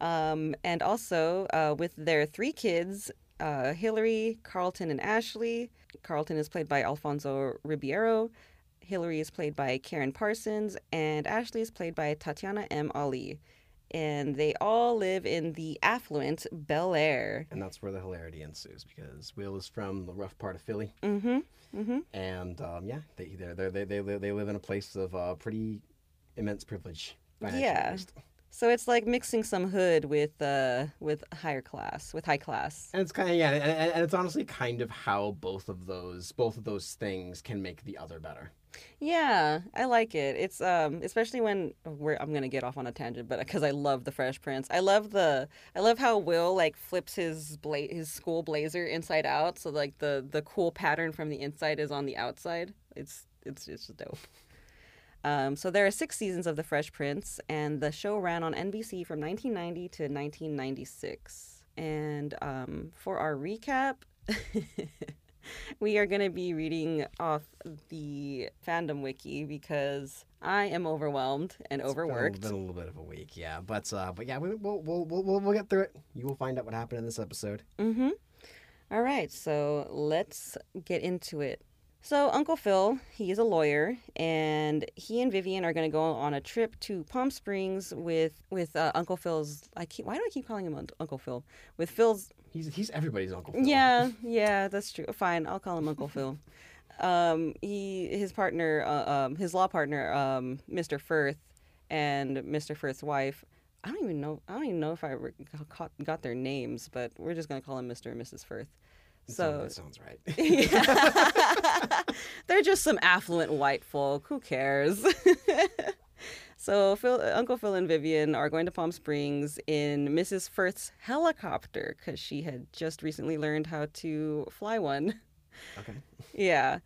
Um, and also, uh, with their three kids, uh, Hillary, Carlton, and Ashley. Carlton is played by Alfonso Ribeiro. Hillary is played by Karen Parsons, and Ashley is played by Tatiana M. Ali. And they all live in the affluent Bel Air. and that's where the hilarity ensues because Will is from the rough part of Philly, Mm-hmm. Mm-hmm. and um, yeah, they they're, they're, they they live, in a place of uh, pretty immense privilege. Yeah. So it's like mixing some hood with uh with higher class, with high class. and it's kind of yeah, and, and, and it's honestly kind of how both of those both of those things can make the other better. Yeah, I like it. It's um especially when we're I'm gonna get off on a tangent, but because I love the Fresh Prince, I love the I love how Will like flips his bla- his school blazer inside out, so like the the cool pattern from the inside is on the outside. It's it's it's just dope. Um, so there are six seasons of The Fresh Prince, and the show ran on NBC from 1990 to 1996. And um, for our recap, we are going to be reading off the fandom wiki because I am overwhelmed and It's been a- overworked. Been a, little bit of a week, yeah, but uh, but yeah, we, we'll, we'll we'll we'll we'll get through it. You will find out what happened in this episode. Mm-hmm. All right, so let's get into it. So Uncle Phil, he is a lawyer, and he and Vivian are going to go on a trip to Palm Springs with with uh, Uncle Phil's. I keep why do I keep calling him Uncle Phil? With Phil's. He's he's everybody's uncle. Phil. Yeah, yeah, that's true. Fine, I'll call him Uncle Phil. Um, he his partner, uh, um, his law partner, um, Mr. Firth, and Mr. Firth's wife. I don't even know. I don't even know if I re- got, got their names, but we're just gonna call him Mr. and Mrs. Firth. So that sounds right. They're just some affluent white folk. Who cares? So Phil, Uncle Phil and Vivian are going to Palm Springs in Mrs. Firth's helicopter because she had just recently learned how to fly one. okay. Yeah.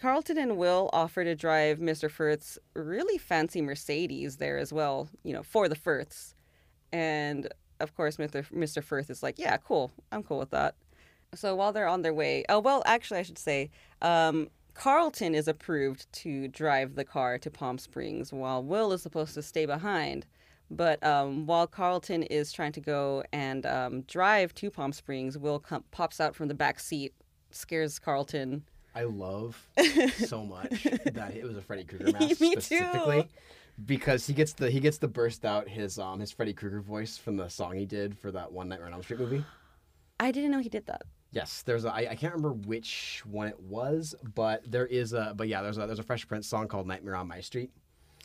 Carlton and Will offer to drive Mr. Firth's really fancy Mercedes there as well, you know, for the Firths. And of course, Mr. Mr. Firth is like, yeah, cool. I'm cool with that. So while they're on their way, oh, well, actually, I should say, um, Carlton is approved to drive the car to Palm Springs while Will is supposed to stay behind. But um, while Carlton is trying to go and um, drive to Palm Springs, Will com- pops out from the back seat, scares Carlton. I love so much that it was a Freddy Krueger mask Me too. specifically because he gets the he gets the burst out his um his Freddy Krueger voice from the song he did for that one Nightmare on Elm Street movie. I didn't know he did that. Yes, there's a I, I can't remember which one it was, but there is a but yeah, there's a there's a Fresh Prince song called Nightmare on My Street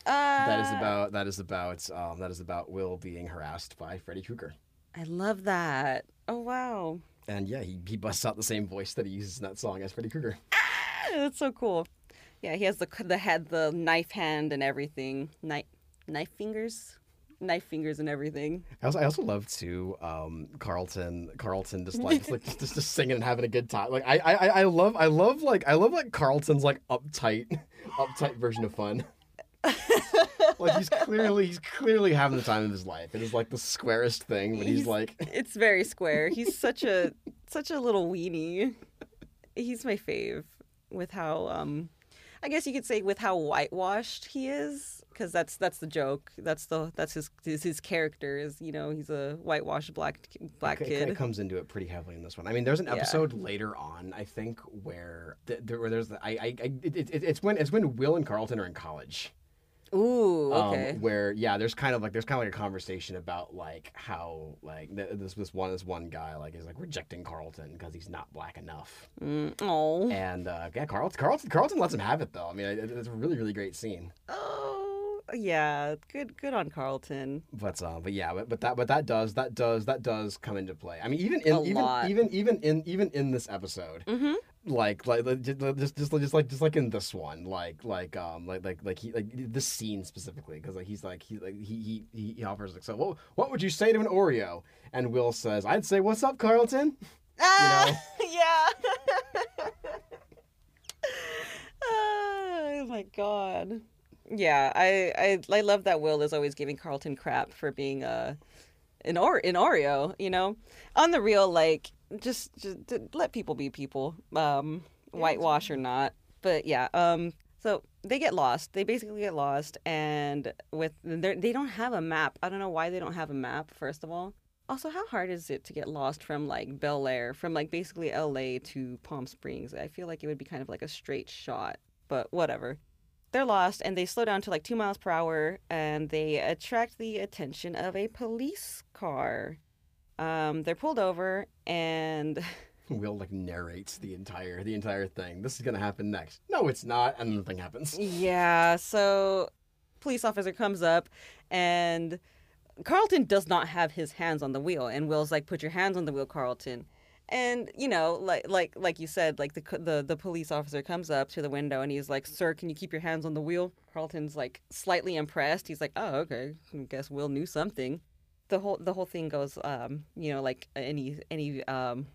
Uh, that is about that is about um that is about Will being harassed by Freddy Krueger. I love that. Oh wow, And yeah, he, he busts out the same voice that he uses in that song as Freddy Krueger. that's so cool. Yeah, he has the the head, the knife hand, and everything. Knife knife fingers, knife fingers, and everything. I also I also love too um, Carlton Carlton just like just, like just, just, just singing and having a good time. Like I, I I love I love like I love like Carlton's like uptight uptight version of fun. like he's clearly he's clearly having the time of his life. It is like the squarest thing, but he's, He's- like It's very square. He's such a such a little weenie. He's my fave with how um I guess you could say with how whitewashed he is because that's that's the joke. That's the that's his his, character is, you know, he's a whitewashed black black it, it kid. comes into it pretty heavily in this one. I mean, there's an Yeah. episode later on, I think, where th- there, where there's the, I, I, I it, it, it's when it's when Will and Carlton are in college. Ooh, Um, okay. where yeah, there's kind of like there's kind of like a conversation about like how like th- this this one this one guy like is like rejecting Carlton because he's not black enough, Mm, oh. and uh, yeah, Carlton Carlton Carlton lets him have it though. I mean, it, it's a really really great scene. Oh, yeah. Good good on Carlton. But uh, but yeah, but, but that but that does that does that does come into play. I mean, even in A even lot. even even in even in this episode, Mhm. Like like just just just like just like in this one, like like um like like like he like this scene specifically because like he's like he like he he he offers like so what what would you say to an Oreo? And Will says I'd say what's up, Carlton. Ah, yeah. oh my god. Yeah, I, I I love that Will is always giving Carlton crap for being a an or an Oreo, you know? On the real, like just, just let people be people, um, whitewash or not. But yeah, um so they get lost. They basically get lost and with they they don't have a map. I don't know why they don't have a map first of all. Also, how hard is it to get lost from like Bel Air, from like basically LA to Palm Springs? I feel like it would be kind of like a straight shot, but whatever. They're lost and they slow down to like two miles per hour and they attract the attention of a police car. Um, they're pulled over and Will like narrates the entire the entire thing. This is gonna happen next. No, it's not, and nothing happens. yeah, so police officer comes up and Carlton does not have his hands on the wheel and Will's like put your hands on the wheel Carlton. And you know, like like like you said, like the the the police officer comes up to the window and he's like, "Sir, can you keep your hands on the wheel?" Carlton's like slightly impressed. He's like, "Oh, okay. I guess Will knew something." The whole the whole thing goes, um, you know, like any any um,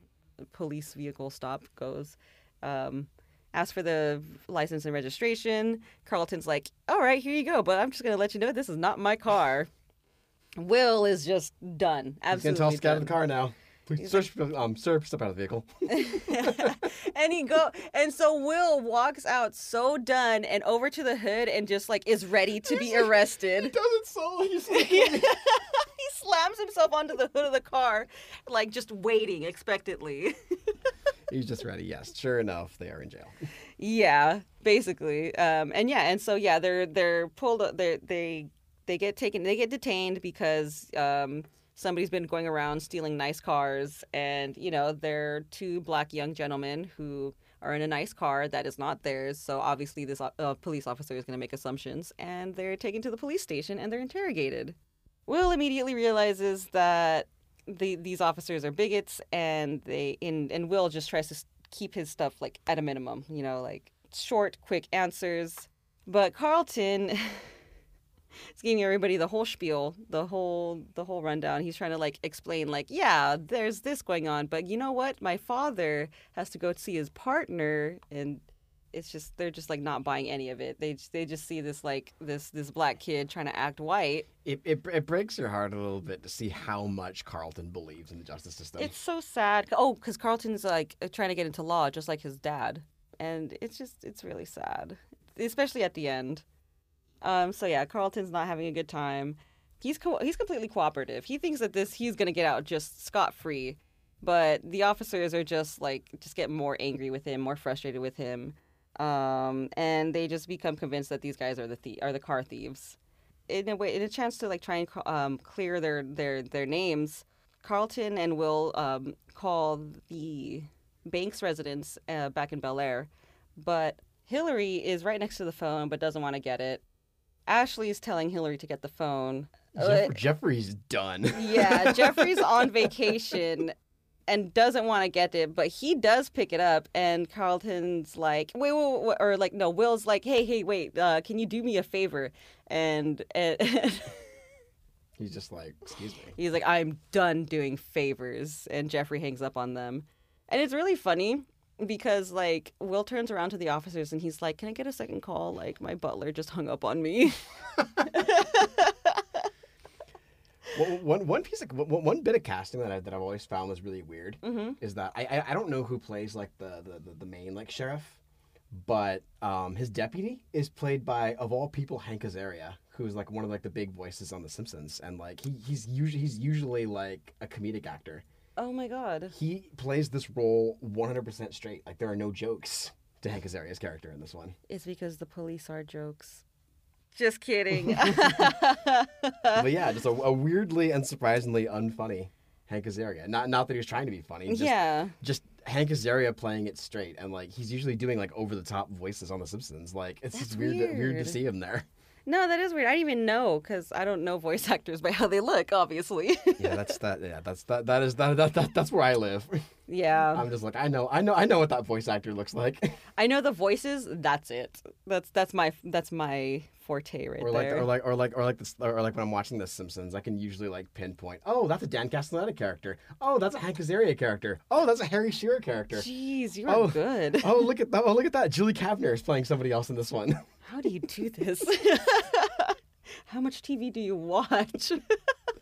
police vehicle stop goes. Um, ask for the license and registration. Carlton's like, "All right, here you go, but I'm just gonna let you know this is not my car." Will is just done. He's gonna Absolutely tell us get out of the car now. Please, sir, um, sir, step out of the vehicle. and he go and so Will walks out so done and over to the hood and just like is ready to be He arrested. does it so. He's he slams himself onto the hood of the car, like just waiting expectantly. He's just ready. Yes, sure enough, they are in jail. yeah, basically. Um, and yeah, and so yeah, they're they're pulled. They they they get taken. They get detained because um, somebody's been going around stealing nice cars, and you know they're two black young gentlemen who are in a nice car that is not theirs. So obviously, this uh, police officer is going to make assumptions, and they're taken to the police station and they're interrogated. Will immediately realizes that the these officers are bigots, and they in and Will just tries to keep his stuff like at a minimum, you know, like short, quick answers. But Carlton is giving everybody the whole spiel, the whole the whole rundown. He's trying to like explain, like, yeah, there's this going on, but you know what? My father has to go see his partner, and it's just they're just like not buying any of it. They they just see this like this this black kid trying to act white. It, it, it breaks your heart a little bit to see how much Carlton believes in the justice system. It's so sad. Oh, because Carlton's like uh, trying to get into law, just like his dad, and it's just it's really sad, especially at the end. Um. So yeah, Carlton's not having a good time. He's co- he's completely cooperative. He thinks that this he's gonna get out just scot free, but the officers are just like just get more angry with him, more frustrated with him, um, and they just become convinced that these guys are the thie- are the car thieves. In a way, in a chance to like try and um, clear their their their names, Carlton and Will um, call the Banks residence uh, back in Bel Air, but Hillary is right next to the phone but doesn't want to get it. Ashley is telling Hillary to get the phone. Jeff- Jeffrey's done. Yeah, Jeffrey's on vacation, and doesn't want to get it, but he does pick it up. And Carlton's like, wait, wait, wait, or like, no, Will's like, hey, hey, wait, uh, can you do me a favor? And, and He's just like, excuse me. he's like, I'm done doing favors. And Jeffrey hangs up on them. And it's really funny because like Will turns around to the officers and he's like, "Can I get a second call? Like my butler just hung up on me." One one piece of one one bit of casting that I that I've always found was really weird hmm is that I, I I don't know who plays like the the, the, the main like sheriff, but um his deputy is played by of all people Hank Azaria, who's like one of like the big voices on The Simpsons, and like he he's usually he's usually like a comedic actor. Oh my god. He plays this role 100% straight. Like there are no jokes to Hank Azaria's character in this one. It's because the police are jokes. Just kidding. but yeah, just a, a weirdly and surprisingly unfunny Hank Azaria. Not not that he was trying to be funny. Just, yeah. just Hank Azaria playing it straight, and like he's usually doing like over the top voices on The Simpsons. Like it's just That's weird, To, weird to see him there. No, that is weird. I didn't even know because I don't know voice actors by how they look, obviously. Yeah, that's that. Yeah, that's that. That is that. that, that that's where I live. Yeah. I'm just like I know, I know, I know what that voice actor looks like. I know the voices. That's it. That's that's my that's my forte right or like, there. or like, or like, or like this, or like when I'm watching The Simpsons, I can usually like pinpoint. Oh, that's a Dan Castellaneta character. Oh, that's a Hank Azaria character. Oh, that's a Harry Shearer character. Jeez, you are Oh. good. Oh, look at that! Oh, look at that! Julie Kavner is playing somebody else in this one. How do you do this? How much TV do you watch?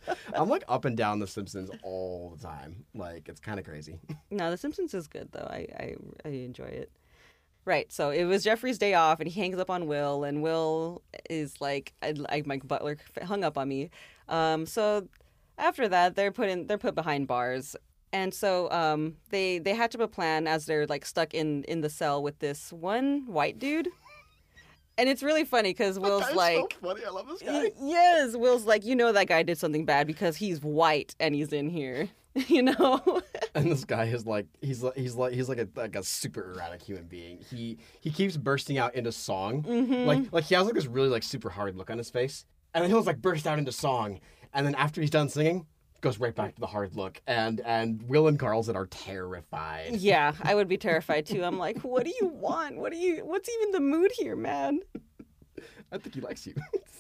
I'm like up and down The Simpsons all the time. Like it's kind of crazy. no, The Simpsons is good though. I, I I enjoy it. Right. So it was Jeffrey's day off, and he hangs up on Will, and Will is like, I, I, "My butler hung up on me." Um, so after that, they're put in, they're put behind bars, and so um, they they hatch up a plan as they're like stuck in in the cell with this one white dude, and it's really funny because Will's like. funny. I love this Y- Yes, Will's like, you know that guy did something bad because he's white and he's in here. You know? And this guy is like he's like he's like he's like a like a super erratic human being. He he keeps bursting out into song. Mhm. Like like he has like this really like super hard look on his face. And then he'll just like burst out into song. And then after he's done singing, goes right back to the hard look. And and Will and Carlton are terrified. yeah, I would be terrified too. I'm like, what do you want? What do you what's even the mood here, man? I think he likes you.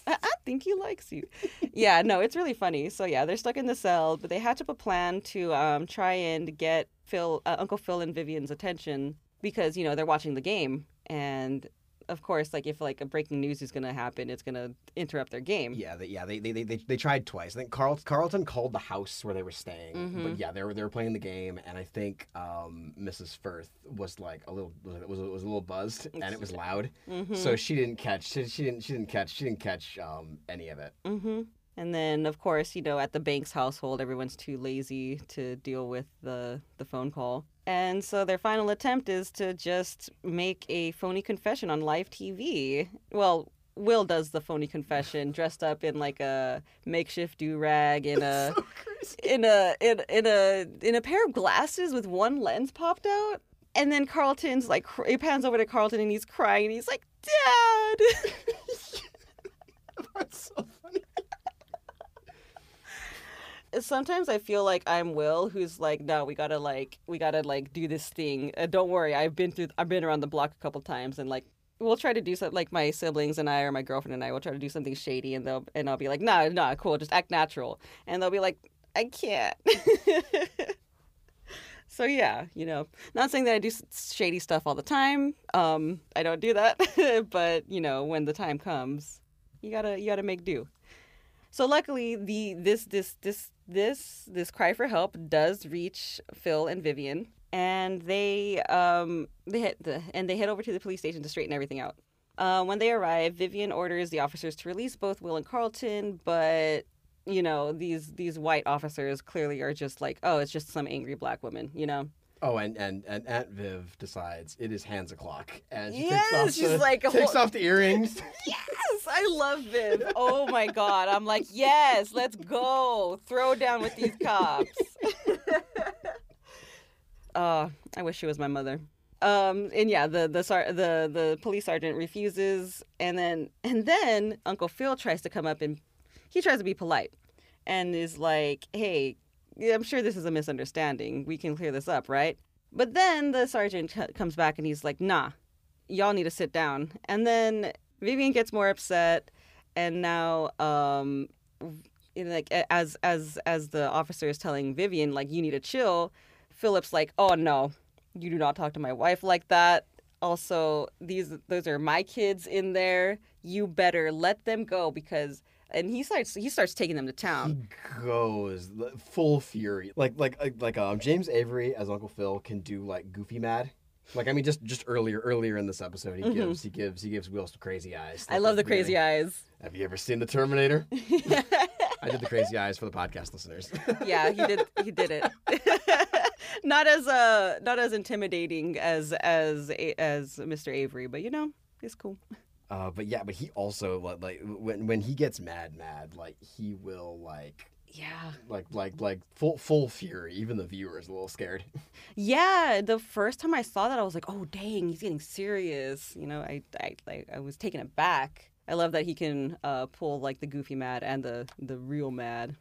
I, I think he likes you. Yeah, no, it's really funny. So yeah, they're stuck in the cell, but they hatch up a plan to um, try and get Phil, uh, Uncle Phil, and Vivian's attention because you know they're watching the game, and of course, like if like a breaking news is gonna happen, it's gonna interrupt their game. Yeah, they, yeah, they, they, they, they, tried twice. I think Carl, Carlton called the house where they were staying, Mhm. but yeah, they were they were playing the game, and I think um, Mrs. Firth was like a little was was, was a little buzzed, and it was loud, Mm-hmm. so she didn't catch she, she didn't she didn't catch she didn't catch um, any of it. Mm-hmm. And then, of course, you know, at the Banks household, everyone's too lazy to deal with the the phone call, and so their final attempt is to just make a phony confession on live TV. Well, Will does the phony confession dressed up in like a makeshift do rag in a so in a in, in a in a pair of glasses with one lens popped out. And then Carlton's like, he pans over to Carlton and he's crying and he's like, Dad. That's so funny. Sometimes I feel like I'm Will, who's like, no, we gotta like, we gotta like do this thing. Uh, don't worry, I've been through, I've been around the block a couple times, and like, we'll try to do something. Like my siblings and I, or my girlfriend and I, will try to do something shady, and they'll, and I'll be like, nah, nah, cool, just act natural, and they'll be like, I can't. so yeah, you know, not saying that I do shady stuff all the time. Um, I don't do that, but you know, when the time comes, you gotta, you gotta make do. So luckily, the this this this this this cry for help does reach Phil and Vivian, and they um they hit the and they head over to the police station to straighten everything out. Uh, when they arrive, Vivian orders the officers to release both Will and Carlton, but you know these these white officers clearly are just like, oh, it's just some angry black woman, you know. Oh, and, and, and Aunt Viv decides it is hands o'clock, and she Yes, takes off she's the, like takes whole- off the earrings. Yes, I love Viv. Oh my god, I'm like, yes, let's go, throw down with these cops. uh, I wish she was my mother. Um, and yeah, the the sar- the the police sergeant refuses, and then and then Uncle Phil tries to come up and he tries to be polite, and is like, hey. I'm sure this is a misunderstanding. We can clear this up, right? But then the sergeant comes back and he's like, nah, y'all need to sit down. And then Vivian gets more upset. And now, um, like as as as the officer is telling Vivian like you need to chill, Philip's like, oh no, you do not talk to my wife like that. Also, these those are my kids in there. You better let them go because and he starts he starts taking them to town. He goes full fury, like like like, like um James Avery as Uncle Phil can do like goofy mad. Like I mean, just just earlier earlier in this episode, he gives he gives he gives Will some crazy eyes. Mm-hmm. I love the crazy eyes. Have you ever seen the Terminator? I did the crazy eyes for the podcast listeners. yeah, he did. He did it. not as uh, not as intimidating as as as Mr. Avery, but you know, it's cool. Uh, but yeah, but he also like, like when when he gets mad, mad, like he will like Yeah, like like like full full fury. Even the viewer is a little scared. yeah. The first time I saw that, I was like, oh dang, he's getting serious. You know, I I like I was taken aback. I love that he can uh, pull like the goofy mad and the the real mad.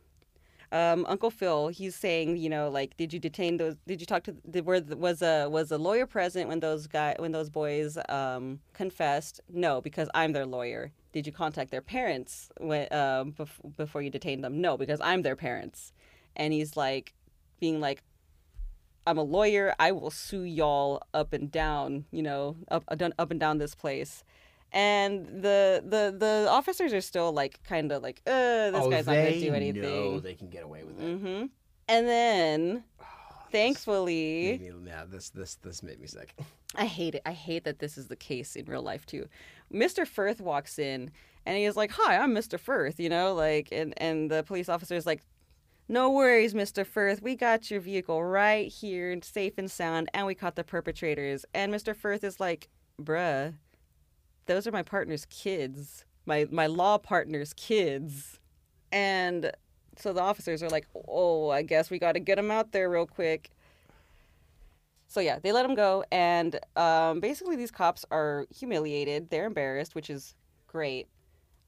Um, Uncle Phil, he's saying, you know, like, did you detain those? Did you talk to? Did, were was a was a lawyer present when those guy when those boys um, confessed? No, because I'm their lawyer. Did you contact their parents when um, bef- before you detained them? No, because I'm their parents. And he's like, being like, I'm a lawyer. I will sue y'all up and down. You know, up up and down this place. And the the the officers are still like kind of like, uh, this oh, guy's not gonna do anything. know they can get away with it. Mm-hmm. And then, Oh, thankfully, me- yeah, this this this made me sick. I hate it. I hate that this is the case in real life too. Mr. Firth walks in and he is like, "Hi, I'm Mr. Firth," you know, like, and and the police officer is like, "No worries, Mr. Firth. We got your vehicle right here, safe and sound, and we caught the perpetrators." And Mr. Firth is like, "Bruh, those are my partner's kids, my my law partner's kids," and so the officers are like, "Oh, I guess we got to get them out there real quick." So yeah, they let him go, and um, basically these cops are humiliated. They're embarrassed, which is great.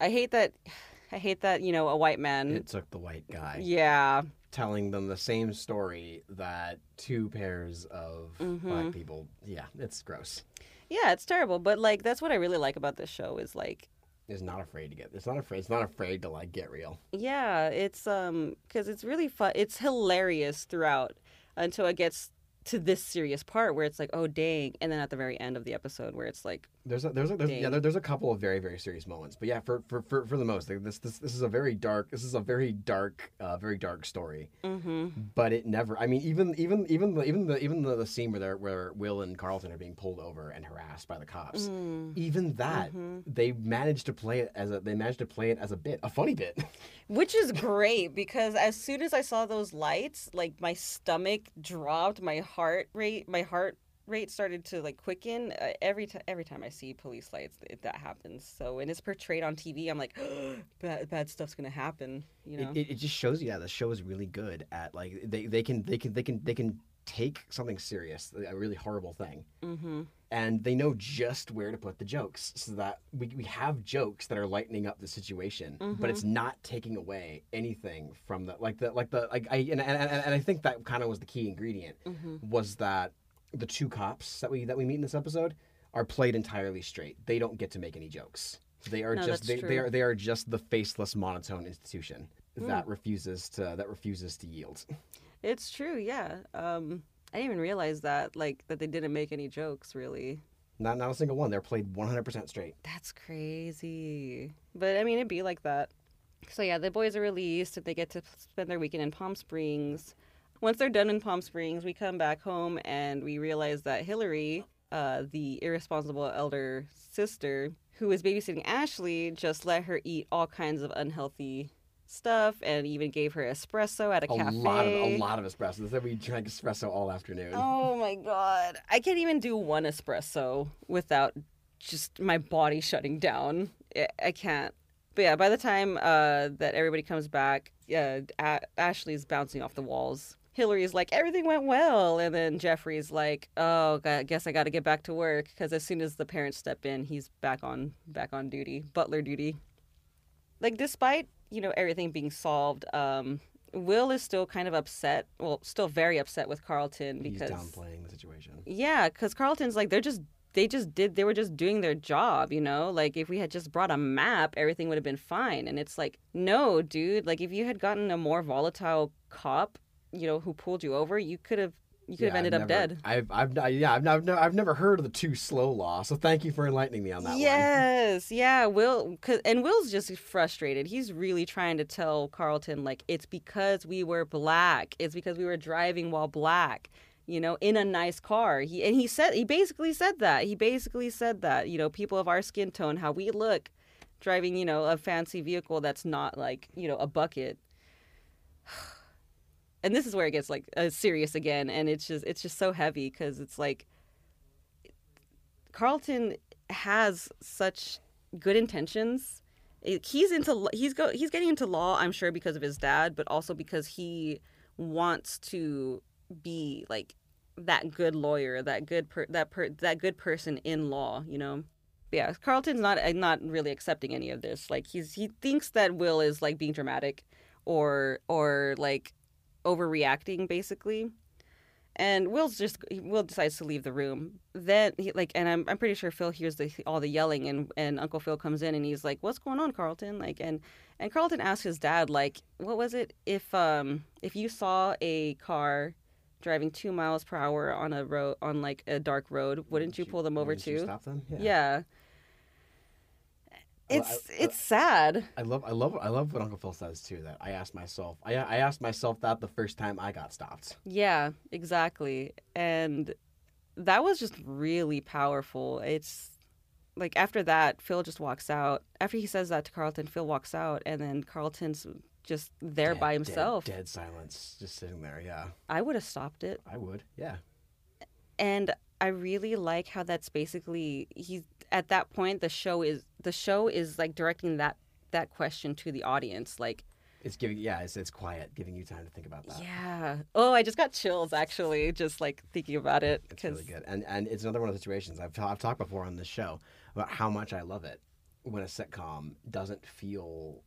I hate that. I hate that you know a white man. It took the white guy yeah, telling them the same story that two pairs of Mhm. black people. Yeah, it's gross. Yeah, it's terrible. But like that's what I really like about this show is like Is not afraid to get. It's not afraid. It's not afraid to like get real. yeah, it's um because it's really fun. It's hilarious throughout until it gets to this serious part where it's like oh dang, and then at the very end of the episode where it's like There's a, there's a, there's, yeah there, there's a couple of very very serious moments, but yeah for for, for, for the most like, this this this is a very dark this is a very dark uh, very dark story, mm-hmm. but it never I mean even even even the even the even the, the scene where where Will and Carlton are being pulled over and harassed by the cops, Mm. even that Mhm. they managed to play it as a they managed to play it as a bit a funny bit. Which is great because as soon as I saw those lights, like my stomach dropped, my heart rate, my heart rate started to like quicken. Uh, every time, every time I see police lights, it, that happens. So when it's portrayed on TV, I'm like, bad, bad stuff's gonna happen. You know? It, it, it just shows you, yeah, the show is really good at like they, they can they can they can they can take something serious, a really horrible thing, mm-hmm. and they know just where to put the jokes so that we, we have jokes that are lightening up the situation, but it's not taking away anything from the like the like the like I and and, and, and I think that kind of was the key ingredient Mm-hmm. was that the two cops that we that we meet in this episode are played entirely straight. They don't get to make any jokes. They are No, just they, they are they are just the faceless monotone institution Hmm. that refuses to that refuses to yield. It's true. Yeah. Um, I didn't even realize that, like, that they didn't make any jokes. Really. Not not a single one. They're played 100% straight. That's crazy. But I mean, it'd be like that. So yeah, the boys are released and they get to spend their weekend in Palm Springs. Once they're done in Palm Springs, we come back home and we realize that Hillary, uh, the irresponsible elder sister who is babysitting Ashley, just let her eat all kinds of unhealthy stuff and even gave her espresso at a, A cafe. lot of a lot of espresso. Said we drank espresso all afternoon. Oh my god. I can't even do one espresso without just my body shutting down. I, I can't. But yeah, by the time uh, that everybody comes back, uh, a- Ashley's bouncing off the walls. Hillary's like, everything went well. And then Jeffrey's like, oh, I guess I got to get back to work. Because as soon as the parents step in, he's back on back on duty, butler duty. Like, despite, you know, everything being solved, um, Will is still kind of upset. Well, still very upset with Carlton He's because downplaying the situation. yeah, because Carlton's like they're just they just did they were just doing their job, you know. Like if we had just brought a map, everything would have been fine. And it's like no, dude. Like if you had gotten a more volatile cop, you know, who pulled you over, you could have you could have ended I've up never- dead. I've, I've, yeah, I've, I've, never, I've never heard of the too slow law, so thank you for enlightening me on that one. yes, yeah. Will, cause, and Will's just frustrated. He's really trying to tell Carlton like it's because we were black. It's because we were driving while black. You know, in a nice car. He and he said he basically said that. He basically said that. You know, people of our skin tone, how we look, driving you know a fancy vehicle that's not like you know a bucket. And this is where it gets like uh, serious again, and it's just it's just so heavy because it's like Carlton has such good intentions. He's into he's go he's getting into law, I'm sure, because of his dad, but also because he wants to be like that good lawyer, that good per, that per, that good person in law, you know. Yeah, Carlton's not uh, not really accepting any of this. Like he's he thinks that Will is like being dramatic, or or like overreacting basically. And Will's just Will decides to leave the room. Then he like, and I'm I'm pretty sure Phil hears the all the yelling, and and Uncle Phil comes in and he's like, "What's going on, Carlton?" Like, and and Carlton asks his dad like, "What was it? If um if you saw a car driving two miles per hour on a road on like a dark road, wouldn't you pull them over Wouldn't too?" Stop them? Yeah. Well, It's I- it's sad. I love, I love, I love what Uncle Phil says too. That I asked myself, I, I asked myself that the first time I got stopped. Yeah, exactly. And that was just really powerful. It's like after that, Phil just walks out. After he says that to Carlton, Phil walks out, and then Carlton's just there Dead- by dead- himself. Dead, silence, just sitting there. Yeah, I would have stopped it. I would. Yeah. And I really like how that's basically he's at that point the show is the show is like directing that that question to the audience like It's giving, yeah, it's, it's quiet, giving you time to think about that. yeah. Oh i just got chills actually just like thinking about it It's really good, and and it's another one of the situations I've ta- I've talked before on this show about how much I love it when a sitcom doesn't feel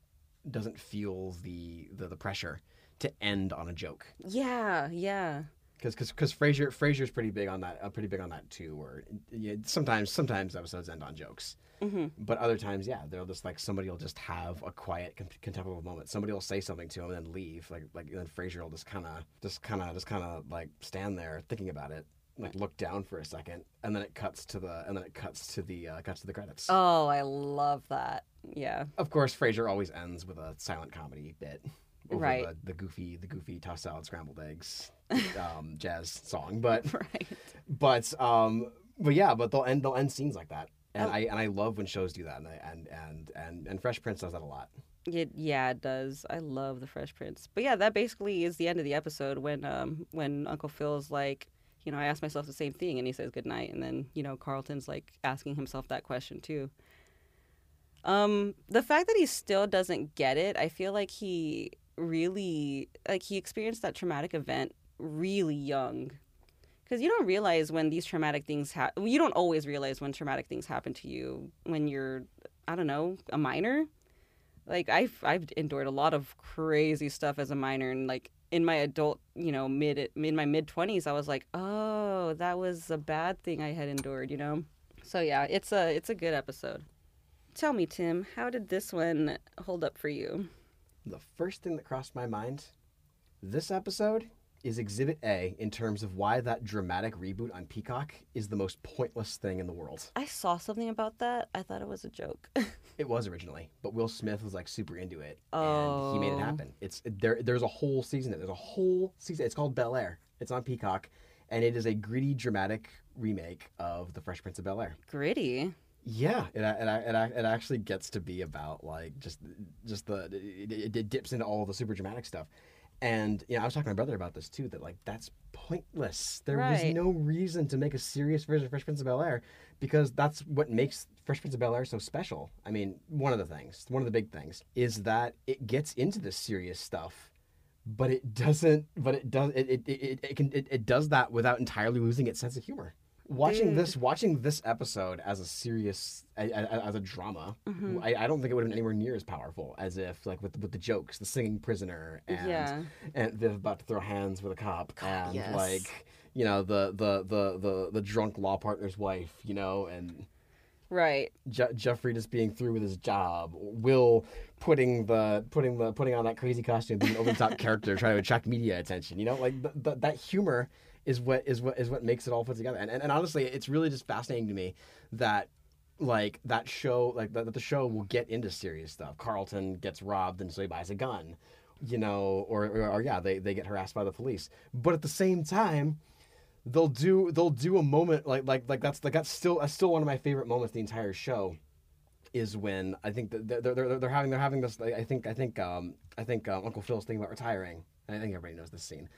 doesn't feel the the, the pressure to end on a joke. Yeah yeah because because because Frasier Frasier's pretty big on that uh, pretty big on that too where yeah, sometimes sometimes episodes end on jokes. Hmm but other times yeah they'll just like somebody will just have a quiet con- contemplative moment. Somebody will say something to him and then leave like like then Frasier will just kind of just kind of just kind of like stand there thinking about it like look down for a second and then it cuts to the and then it cuts to the uh, cuts to the credits. Oh i love that. Yeah. Of course Frasier always ends with a silent comedy bit over Right. the, the goofy the goofy tossed salad scrambled eggs um, jazz song but right. but um but yeah but they'll end they'll end scenes like that. And Oh. i and i love when shows do that and I, and and and and fresh prince does that a lot. It, yeah it does. I love the fresh prince. But yeah that basically is the end of the episode when um when uncle phil's like you know i asked myself the same thing and he says good night and then you know carlton's like asking himself that question too. Um the fact that he still doesn't get it i feel like he really like he experienced that traumatic event really young. Because you don't realize when these traumatic things happen you don't always realize when traumatic things happen to you when you're i don't know a minor. Like i've i've endured a lot of crazy stuff as a minor and like in my adult you know mid in my mid 20s i was like oh that was a bad thing i had endured you know? So yeah it's a it's a good episode. Tell me tim how did this one hold up for you? The first thing that crossed my mind this episode is exhibit a in terms of why that dramatic reboot on peacock is the most pointless thing in the world. I saw something about that. I thought it was a joke. It was originally but will smith was like super into it Oh. and he made it oh. happen. It's there there's a whole season there's a whole season. It's called bel air. It's on peacock and it is a gritty dramatic remake of the fresh prince of bel air. Gritty? Yeah, it it, it, it actually gets to be about like just just the it, it dips into all the super dramatic stuff, and you know I was talking to my brother about this too. That like that's pointless. There was no reason to make a serious version of Fresh Prince of Bel Air because that's what makes Fresh Prince of Bel Air so special. I mean, one of the things, one of the big things, is that it gets into the serious stuff. But it doesn't. But it does. It it, it, it can. It, it does that without entirely losing its sense of humor. Watching Dude. this watching this episode as a serious a- a- as a drama Mm-hmm. I, I don't think it would have been anywhere near as powerful as if like with with the jokes the singing prisoner and Yeah. and Viv about to throw hands with a cop and yes. like you know the, the the the the drunk law partner's wife you know and Right. Je- Jeffrey just being through with his job, Will putting the putting the putting on that crazy costume, being an over the top character, trying to attract media attention. You know, like th- th- that humor is what is what is what makes it all put together. And, and and honestly, it's really just fascinating to me that like that show like that, the show will get into serious stuff. Carlton gets robbed and so he buys a gun. You know, or, or, or yeah, they, they get harassed by the police. But at the same time, they'll do they'll do a moment like like like that's like that's still that's still one of my favorite moments the entire show is when I think that they're, they're, they're, having they're having this like, I think I think um I think um, Uncle Phil's thinking about retiring I think everybody knows this scene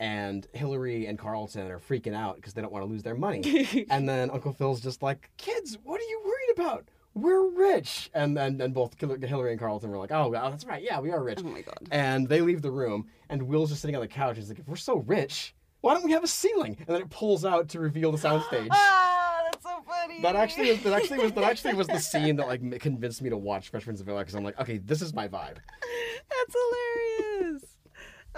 and Hillary and Carlton are freaking out because they don't want to lose their money and then Uncle Phil's just like kids what are you worried about we're rich and then and both Hillary and Carlton were like oh well, that's right yeah we are rich Oh my god. and they leave the room, and Will's just sitting on the couch. He's like, if we're so rich, why don't we have a ceiling? And then it pulls out to reveal the soundstage. Ah, that's so funny. That actually was that actually was that actually was the scene that like convinced me to watch Fresh Prince of Bel Air because I'm like, okay, this is my vibe. That's hilarious.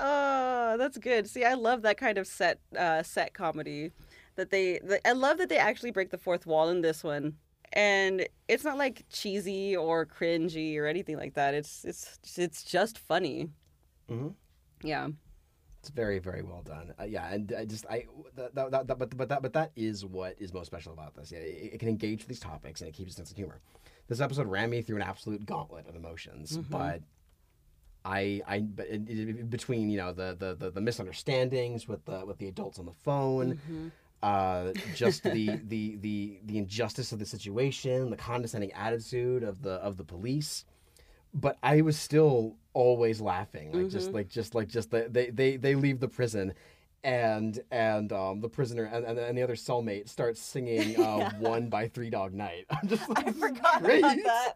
Oh, that's good. See, I love that kind of set uh, set comedy. That they, the, I love that they actually break the fourth wall in this one, and it's not like cheesy or cringy or anything like that. It's it's it's just funny. Mhm. Yeah. It's very very well done. Uh, yeah, and I just I that, that, that, but but that but that is what is most special about this. Yeah, it, it can engage with these topics and it keeps a sense of humor. This episode ran me through an absolute gauntlet of emotions, but. I, I, but it, it, between you know the, the, the, the misunderstandings with the with the adults on the phone, uh, just the, the the the injustice of the situation, the condescending attitude of the of the police, but I was still always laughing, like just like just like just the, they they they leave the prison. And and um, the prisoner and, and, and the other cellmate starts singing uh, "One by Three Dog Night." I'm just like, I forgot great." about that.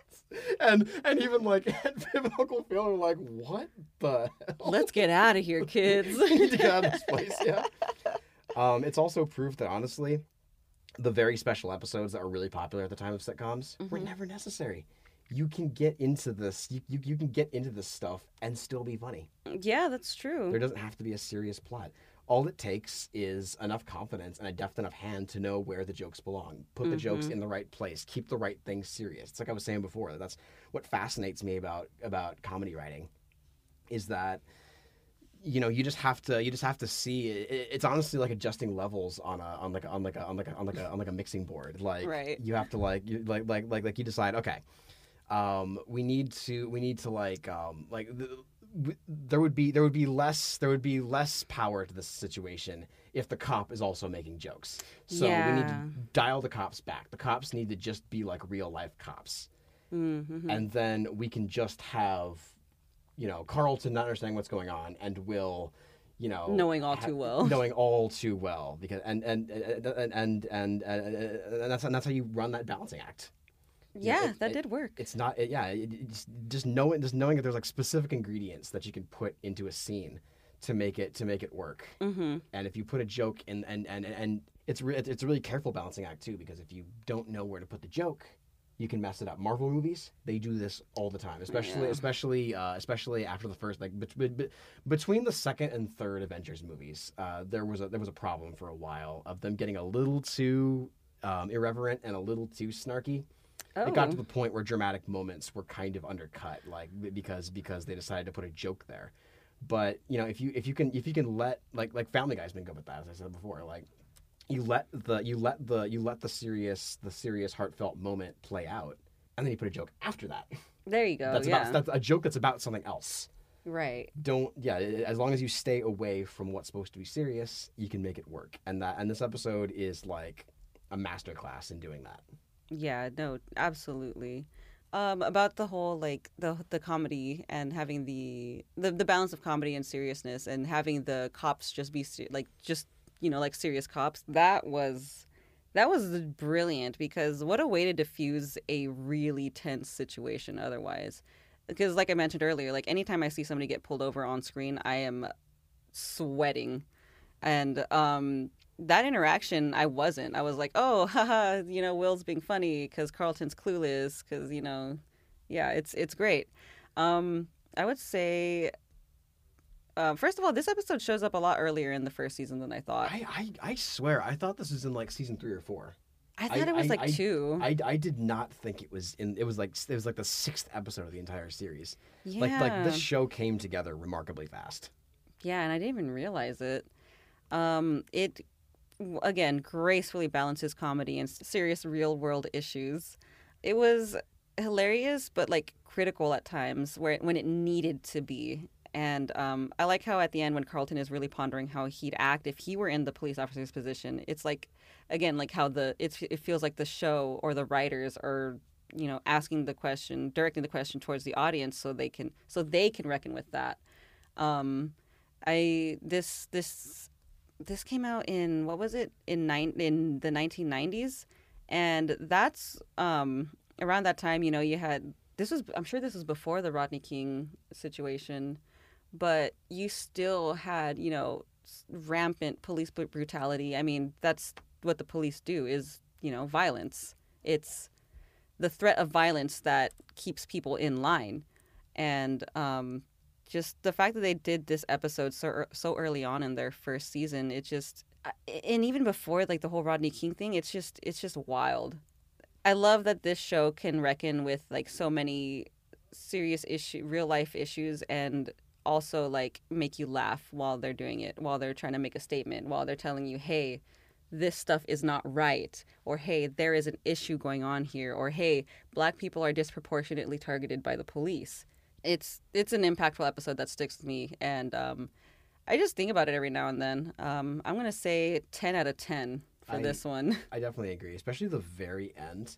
and and even like and Viv and Uncle Phil are like, "What the?" Hell? Let's get out of here, kids. we need to get out of this place. Yeah. Um, it's also proof that honestly, the very special episodes that were really popular at the time of sitcoms were Mm-hmm. never necessary. You can get into this. You, you, you can get into this stuff and still be funny. yeah, that's true. There doesn't have to be a serious plot. All it takes is enough confidence and a deft enough hand to know where the jokes belong. Put the jokes mm-hmm. in the right place. Keep the right things serious. It's like I was saying before. That's what fascinates me about about comedy writing, is that you know you just have to you just have to see it, it's honestly like adjusting levels on a on like on like a on like a on like a on like a mixing board like Right. you have to like you like like like like you decide okay um we need to we need to like um like the, w- there would be there would be less there would be less power to this situation if the cop is also making jokes. So we need to dial the cops back. The cops need to just be like real life cops. Mm-hmm. and then we can just have you know carlton not understanding what's going on and will you know Knowing all ha- too well. knowing all too well because and and and and and, and, and that's and that's how you run that balancing act Yeah, it- that it- did work. it's not it, yeah it, it's just knowing just knowing that there's like specific ingredients that you can put into a scene to make it to make it work Mm-hmm. and if you put a joke in and and and it's re- it's a really careful balancing act too because if you don't know where to put the joke you can mess it up marvel movies they do this all the time especially Yeah. especially uh, especially after the first like bet- bet- between the second and third avengers movies uh, there was a there was a problem for a while of them getting a little too um, irreverent and a little too snarky Oh. it got to the point where dramatic moments were kind of undercut like because because they decided to put a joke there but you know if you if you can if you can let like like family guy's been good with that as i said before like you let the you let the you let the serious the serious heartfelt moment play out and then you put a joke after that there you go. that's yeah. about that's a joke that's about something else right. don't yeah as long as you stay away from what's supposed to be serious you can make it work and that and this episode is like a masterclass in doing that Yeah, no, absolutely. Um, about the whole like the the comedy and having the, the the balance of comedy and seriousness and having the cops just be se- like just you know like serious cops that was that was brilliant because what a way to diffuse a really tense situation otherwise because like I mentioned earlier like anytime I see somebody get pulled over on screen I am sweating and um, that interaction I wasn't. I was like, oh, haha, you know, Will's being funny because Carlton's clueless because you know, yeah, it's it's great. Um, I would say. Uh, first of all, this episode shows up a lot earlier in the first season than I thought. I, I I swear I thought this was in like season three or four. I thought it was I- like I- two. I, I did not think it was in. It was like it was like the sixth episode of the entire series. yeah. Like like this show came together remarkably fast. Yeah, and I didn't even realize it. Um, it again gracefully balances comedy and serious real world issues. It was hilarious, but like critical at times where when it needed to be. And um, I like how at the end when Carlton is really pondering how he'd act if he were in the police officer's position. It's like again like how the it's, it feels like the show or the writers are you know asking the question directing the question towards the audience so they can so they can reckon with that um i this this this came out in what was it? In nine in the 1990s and that's um around that time you know you had this was i'm sure this was before the rodney king situation but you still had you know rampant police brutality. I mean that's what the police do is you know violence. It's the threat of violence that keeps people in line. And um just the fact that they did this episode so so early on in their first season it just uh, and even before like the whole Rodney King thing it's just it's just wild. I love that this show can reckon with like so many serious issue real life issues and also like make you laugh while they're doing it while they're trying to make a statement while they're telling you hey this stuff is not right or hey there is an issue going on here or hey black people are disproportionately targeted by the police it's it's an impactful episode that sticks with me and um, i just think about it every now and then um, i'm gonna say 10 out of 10 for I- this one I definitely agree, especially the very end.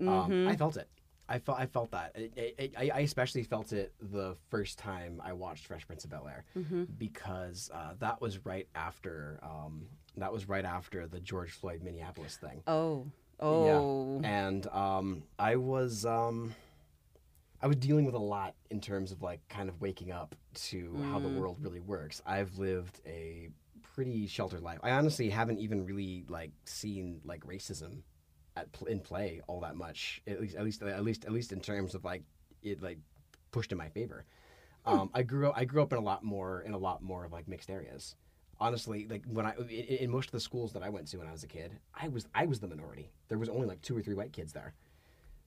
Um, Mhm. I felt it. I felt I felt that. It, it, I, I especially felt it the first time I watched Fresh Prince of Bel Air Mhm. because uh, that was right after um, that was right after the George Floyd Minneapolis thing. oh oh yeah. and um, I was um, I was dealing with a lot in terms of like kind of waking up to how the Mm. world really works. I've lived a pretty sheltered life. I honestly haven't even really like seen like racism at pl- in play all that much. At least at least at least at least in terms of like it like pushed in my favor. Um, I grew up I grew up in a lot more in a lot more of like mixed areas. Honestly, like when I in, in most of the schools that I went to when I was a kid, I was I was the minority. There was only like two or three white kids there.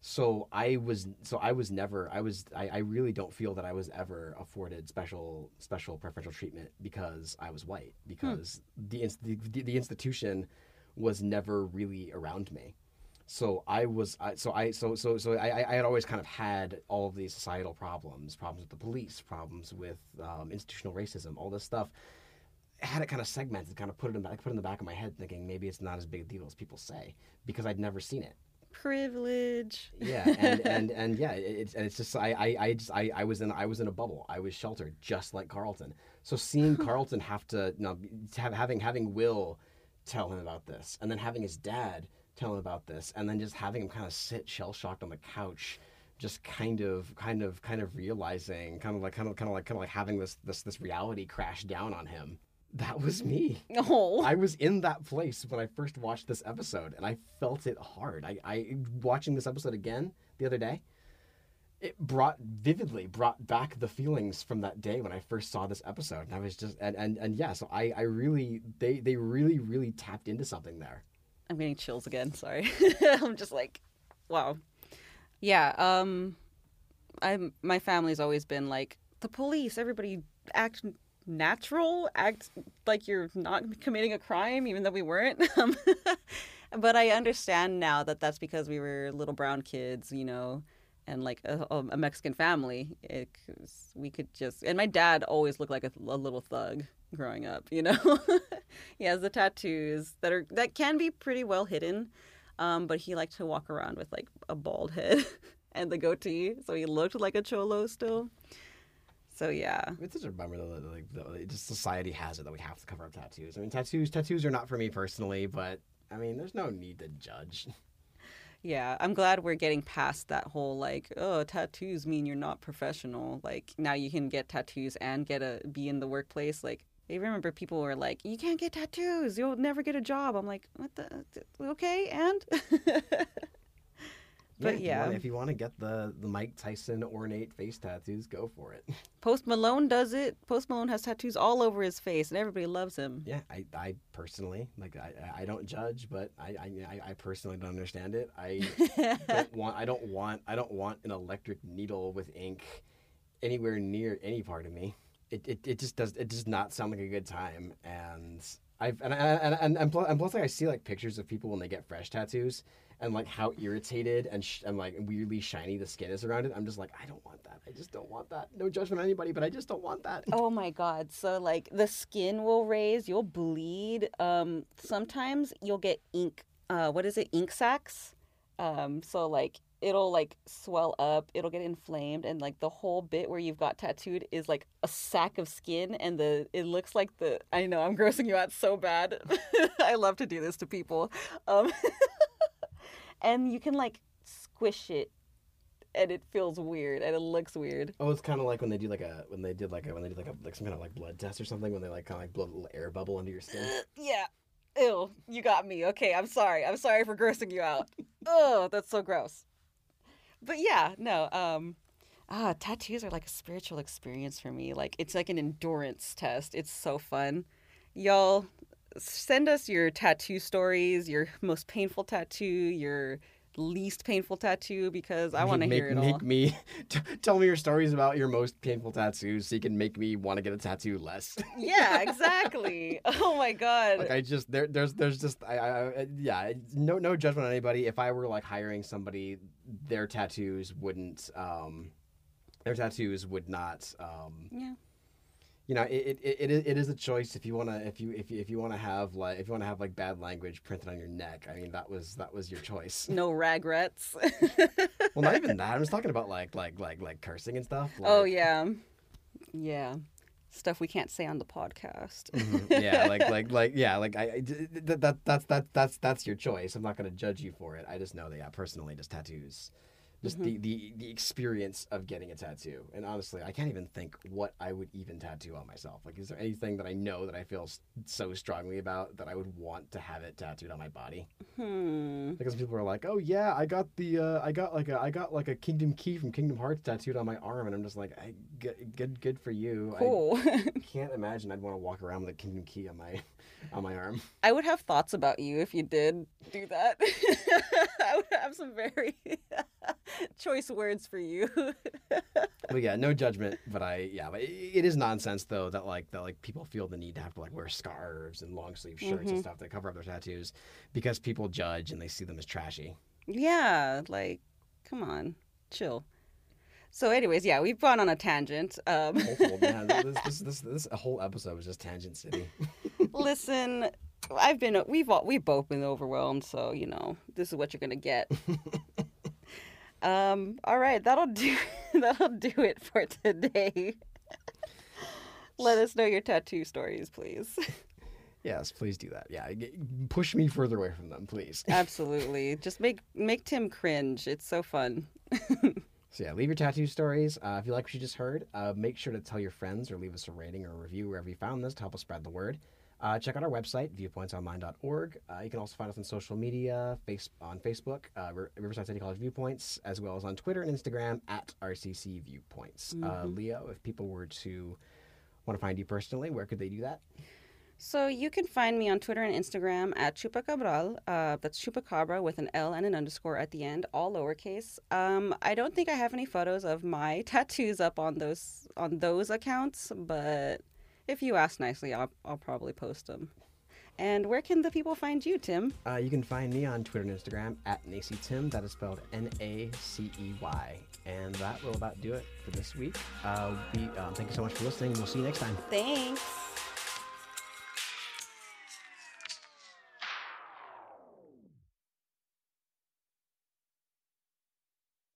So I was so I was never I was I, I really don't feel that I was ever afforded special special preferential treatment because I was white because the, the the the institution was never really around me. So I was I, so I so so so I I- had always kind of had all of these societal problems, problems with the police, problems with um, institutional racism, all this stuff. I had it kind of segmented, kind of put it in put it in the back of my head, thinking maybe it's not as big a deal as people say because I'd never seen it privilege. Yeah and and and yeah it's and it's just i i, I just I, I was in i was in a bubble. I was sheltered just like carlton. So seeing carlton have to you know have, having having will tell him about this and then having his dad tell him about this and then just having him kind of sit shell shocked on the couch just kind of kind of kind of realizing kind of like kind of kind of like kind of like having this this this reality crash down on him that was me oh I was in that place when I first watched this episode, and I felt it hard. I, I watching this episode again the other day. It brought vividly brought back the feelings from that day when I first saw this episode, and I was just and and, and yeah. So I I really they they really really tapped into something there. I'm getting chills again. Sorry. I'm just like, wow. Yeah. Um, I'm. My family's always been like the police. Everybody act natural. Act like you're not committing a crime, even though we weren't. Um, but I understand now that that's because we were little brown kids, you know, and like a, a Mexican family. It, we could just. And my dad always looked like a, a little thug growing up, you know. he has the tattoos that are that can be pretty well hidden, um, but he liked to walk around with like a bald head and the goatee, so he looked like a cholo still. So yeah, It's such a bummer though that like the, just society has it that we have to cover up tattoos. I mean, tattoos tattoos are not for me personally, but I mean, there's no need to judge. yeah, I'm glad we're getting past that whole like, oh, tattoos mean you're not professional. Like now you can get tattoos and get a be in the workplace. Like I remember people were like, "You can't get tattoos. You'll never get a job." I'm like, "What the? Okay, and." But you yeah. if you want to get the the Mike Tyson ornate face tattoos, go for it. Post Malone does it. Post Malone has tattoos all over his face, and everybody loves him. Yeah, I, I personally like I, I don't judge, but I, I I personally don't understand it. I don't want I don't want I don't want an electric needle with ink anywhere near any part of me. It, it, it just does it does not sound like a good time and I've and and and, and, plus, and plus like I see like pictures of people when they get fresh tattoos and like how irritated and sh- and like weirdly shiny the skin is around it. I'm just like I don't want that. I just don't want that. No judgment on anybody, but I just don't want that. Oh my god. So like the skin will raise, you'll bleed. Um sometimes you'll get ink uh what is it? Ink sacs. Um so like it'll like swell up, it'll get inflamed and like the whole bit where you've got tattooed is like a sack of skin and the it looks like the I know I'm grossing you out so bad. I love to do this to people. Um and you can like squish it and it feels weird and it looks weird. Oh, it's kind of like when they do like a when they did like a when they did like a like some kind of like blood test or something when they like kind of like blow a little air bubble under your skin. yeah. Ew, you got me. Okay, I'm sorry. I'm sorry for grossing you out. oh, that's so gross. But yeah, no. Um, ah, tattoos are like a spiritual experience for me. Like it's like an endurance test. It's so fun. Y'all, send us your tattoo stories, your most painful tattoo, your least painful tattoo, because I want to hear it make all. me t- tell me your stories about your most painful tattoos, so you can make me want to get a tattoo less. yeah, exactly. Oh my god. like I just there there's there's just I, I I- yeah no no judgment on anybody. If I were like hiring somebody, their tattoos wouldn't um their tattoos would not um Yeah. You know it, it, it, is- it is a choice if you want to if you if you if you want to have like if you want to have like bad language printed on your neck. I mean that was that was your choice. No regrets. well not even that. I'm just talking about like like like like cursing and stuff like, Oh yeah, yeah, stuff we can't say on the podcast. Mhm. yeah like like like yeah like i I- d- that that's that that's that's your choice. I'm not going to judge you for it. I just know that yeah personally just tattoos just the, the the experience of getting a tattoo and honestly i can't even think what i would even tattoo on myself like is there anything that i know that i feel so strongly about that i would want to have it tattooed on my body Hmm. because people are like oh yeah i got the uh, i got like a i got like a kingdom key from kingdom hearts tattooed on my arm and i'm just like I, good, good good for you Cool. i can't imagine i'd want to walk around with a kingdom key on my on my arm I would have thoughts about you if you did do that. I would have some very choice words for you. but yeah no judgment but i yeah but it, is nonsense though that like that like people feel the need to have to like wear scarves and long sleeve shirts and Mhm. stuff that cover up their tattoos because people judge and they see them as trashy yeah, like, come on, chill. So, anyways, yeah, we've gone on a tangent. Um, man. this, this, this, this whole episode was just tangent city listen, I've been, we've all, we've both been overwhelmed, so you know, this is what you're gonna get. Um, all right, that'll do. That'll do it for today. Let us know your tattoo stories, please. yes please do that yeah push me further away from them please Absolutely, just make make Tim cringe. It's so fun. So yeah, leave your tattoo stories. Uh, if you like what you just heard, uh, make sure to tell your friends or leave us a rating or a review wherever you found this to help us spread the word. Uh, check out our website, viewpointsonline.org. Uh, you can also find us on social media, face on Facebook, uh, Riverside City College Viewpoints, as well as on Twitter and Instagram at RCC Viewpoints. Uh, Leo, if people were to want to find you personally, where could they do that? So you can find me on Twitter and Instagram at Chupacabral. Uh, that's Chupacabra with an L and an underscore at the end, all lowercase. Um, I don't think I have any photos of my tattoos up on those on those accounts, but if you ask nicely, I'll, I'll probably post them. And where can the people find you, Tim? Uh, you can find me on Twitter and Instagram at Nacey Tim. That is spelled N A C E Y. And that will about do it for this week. Uh, we, um, thank you so much for listening. And we'll see you next time. Thanks.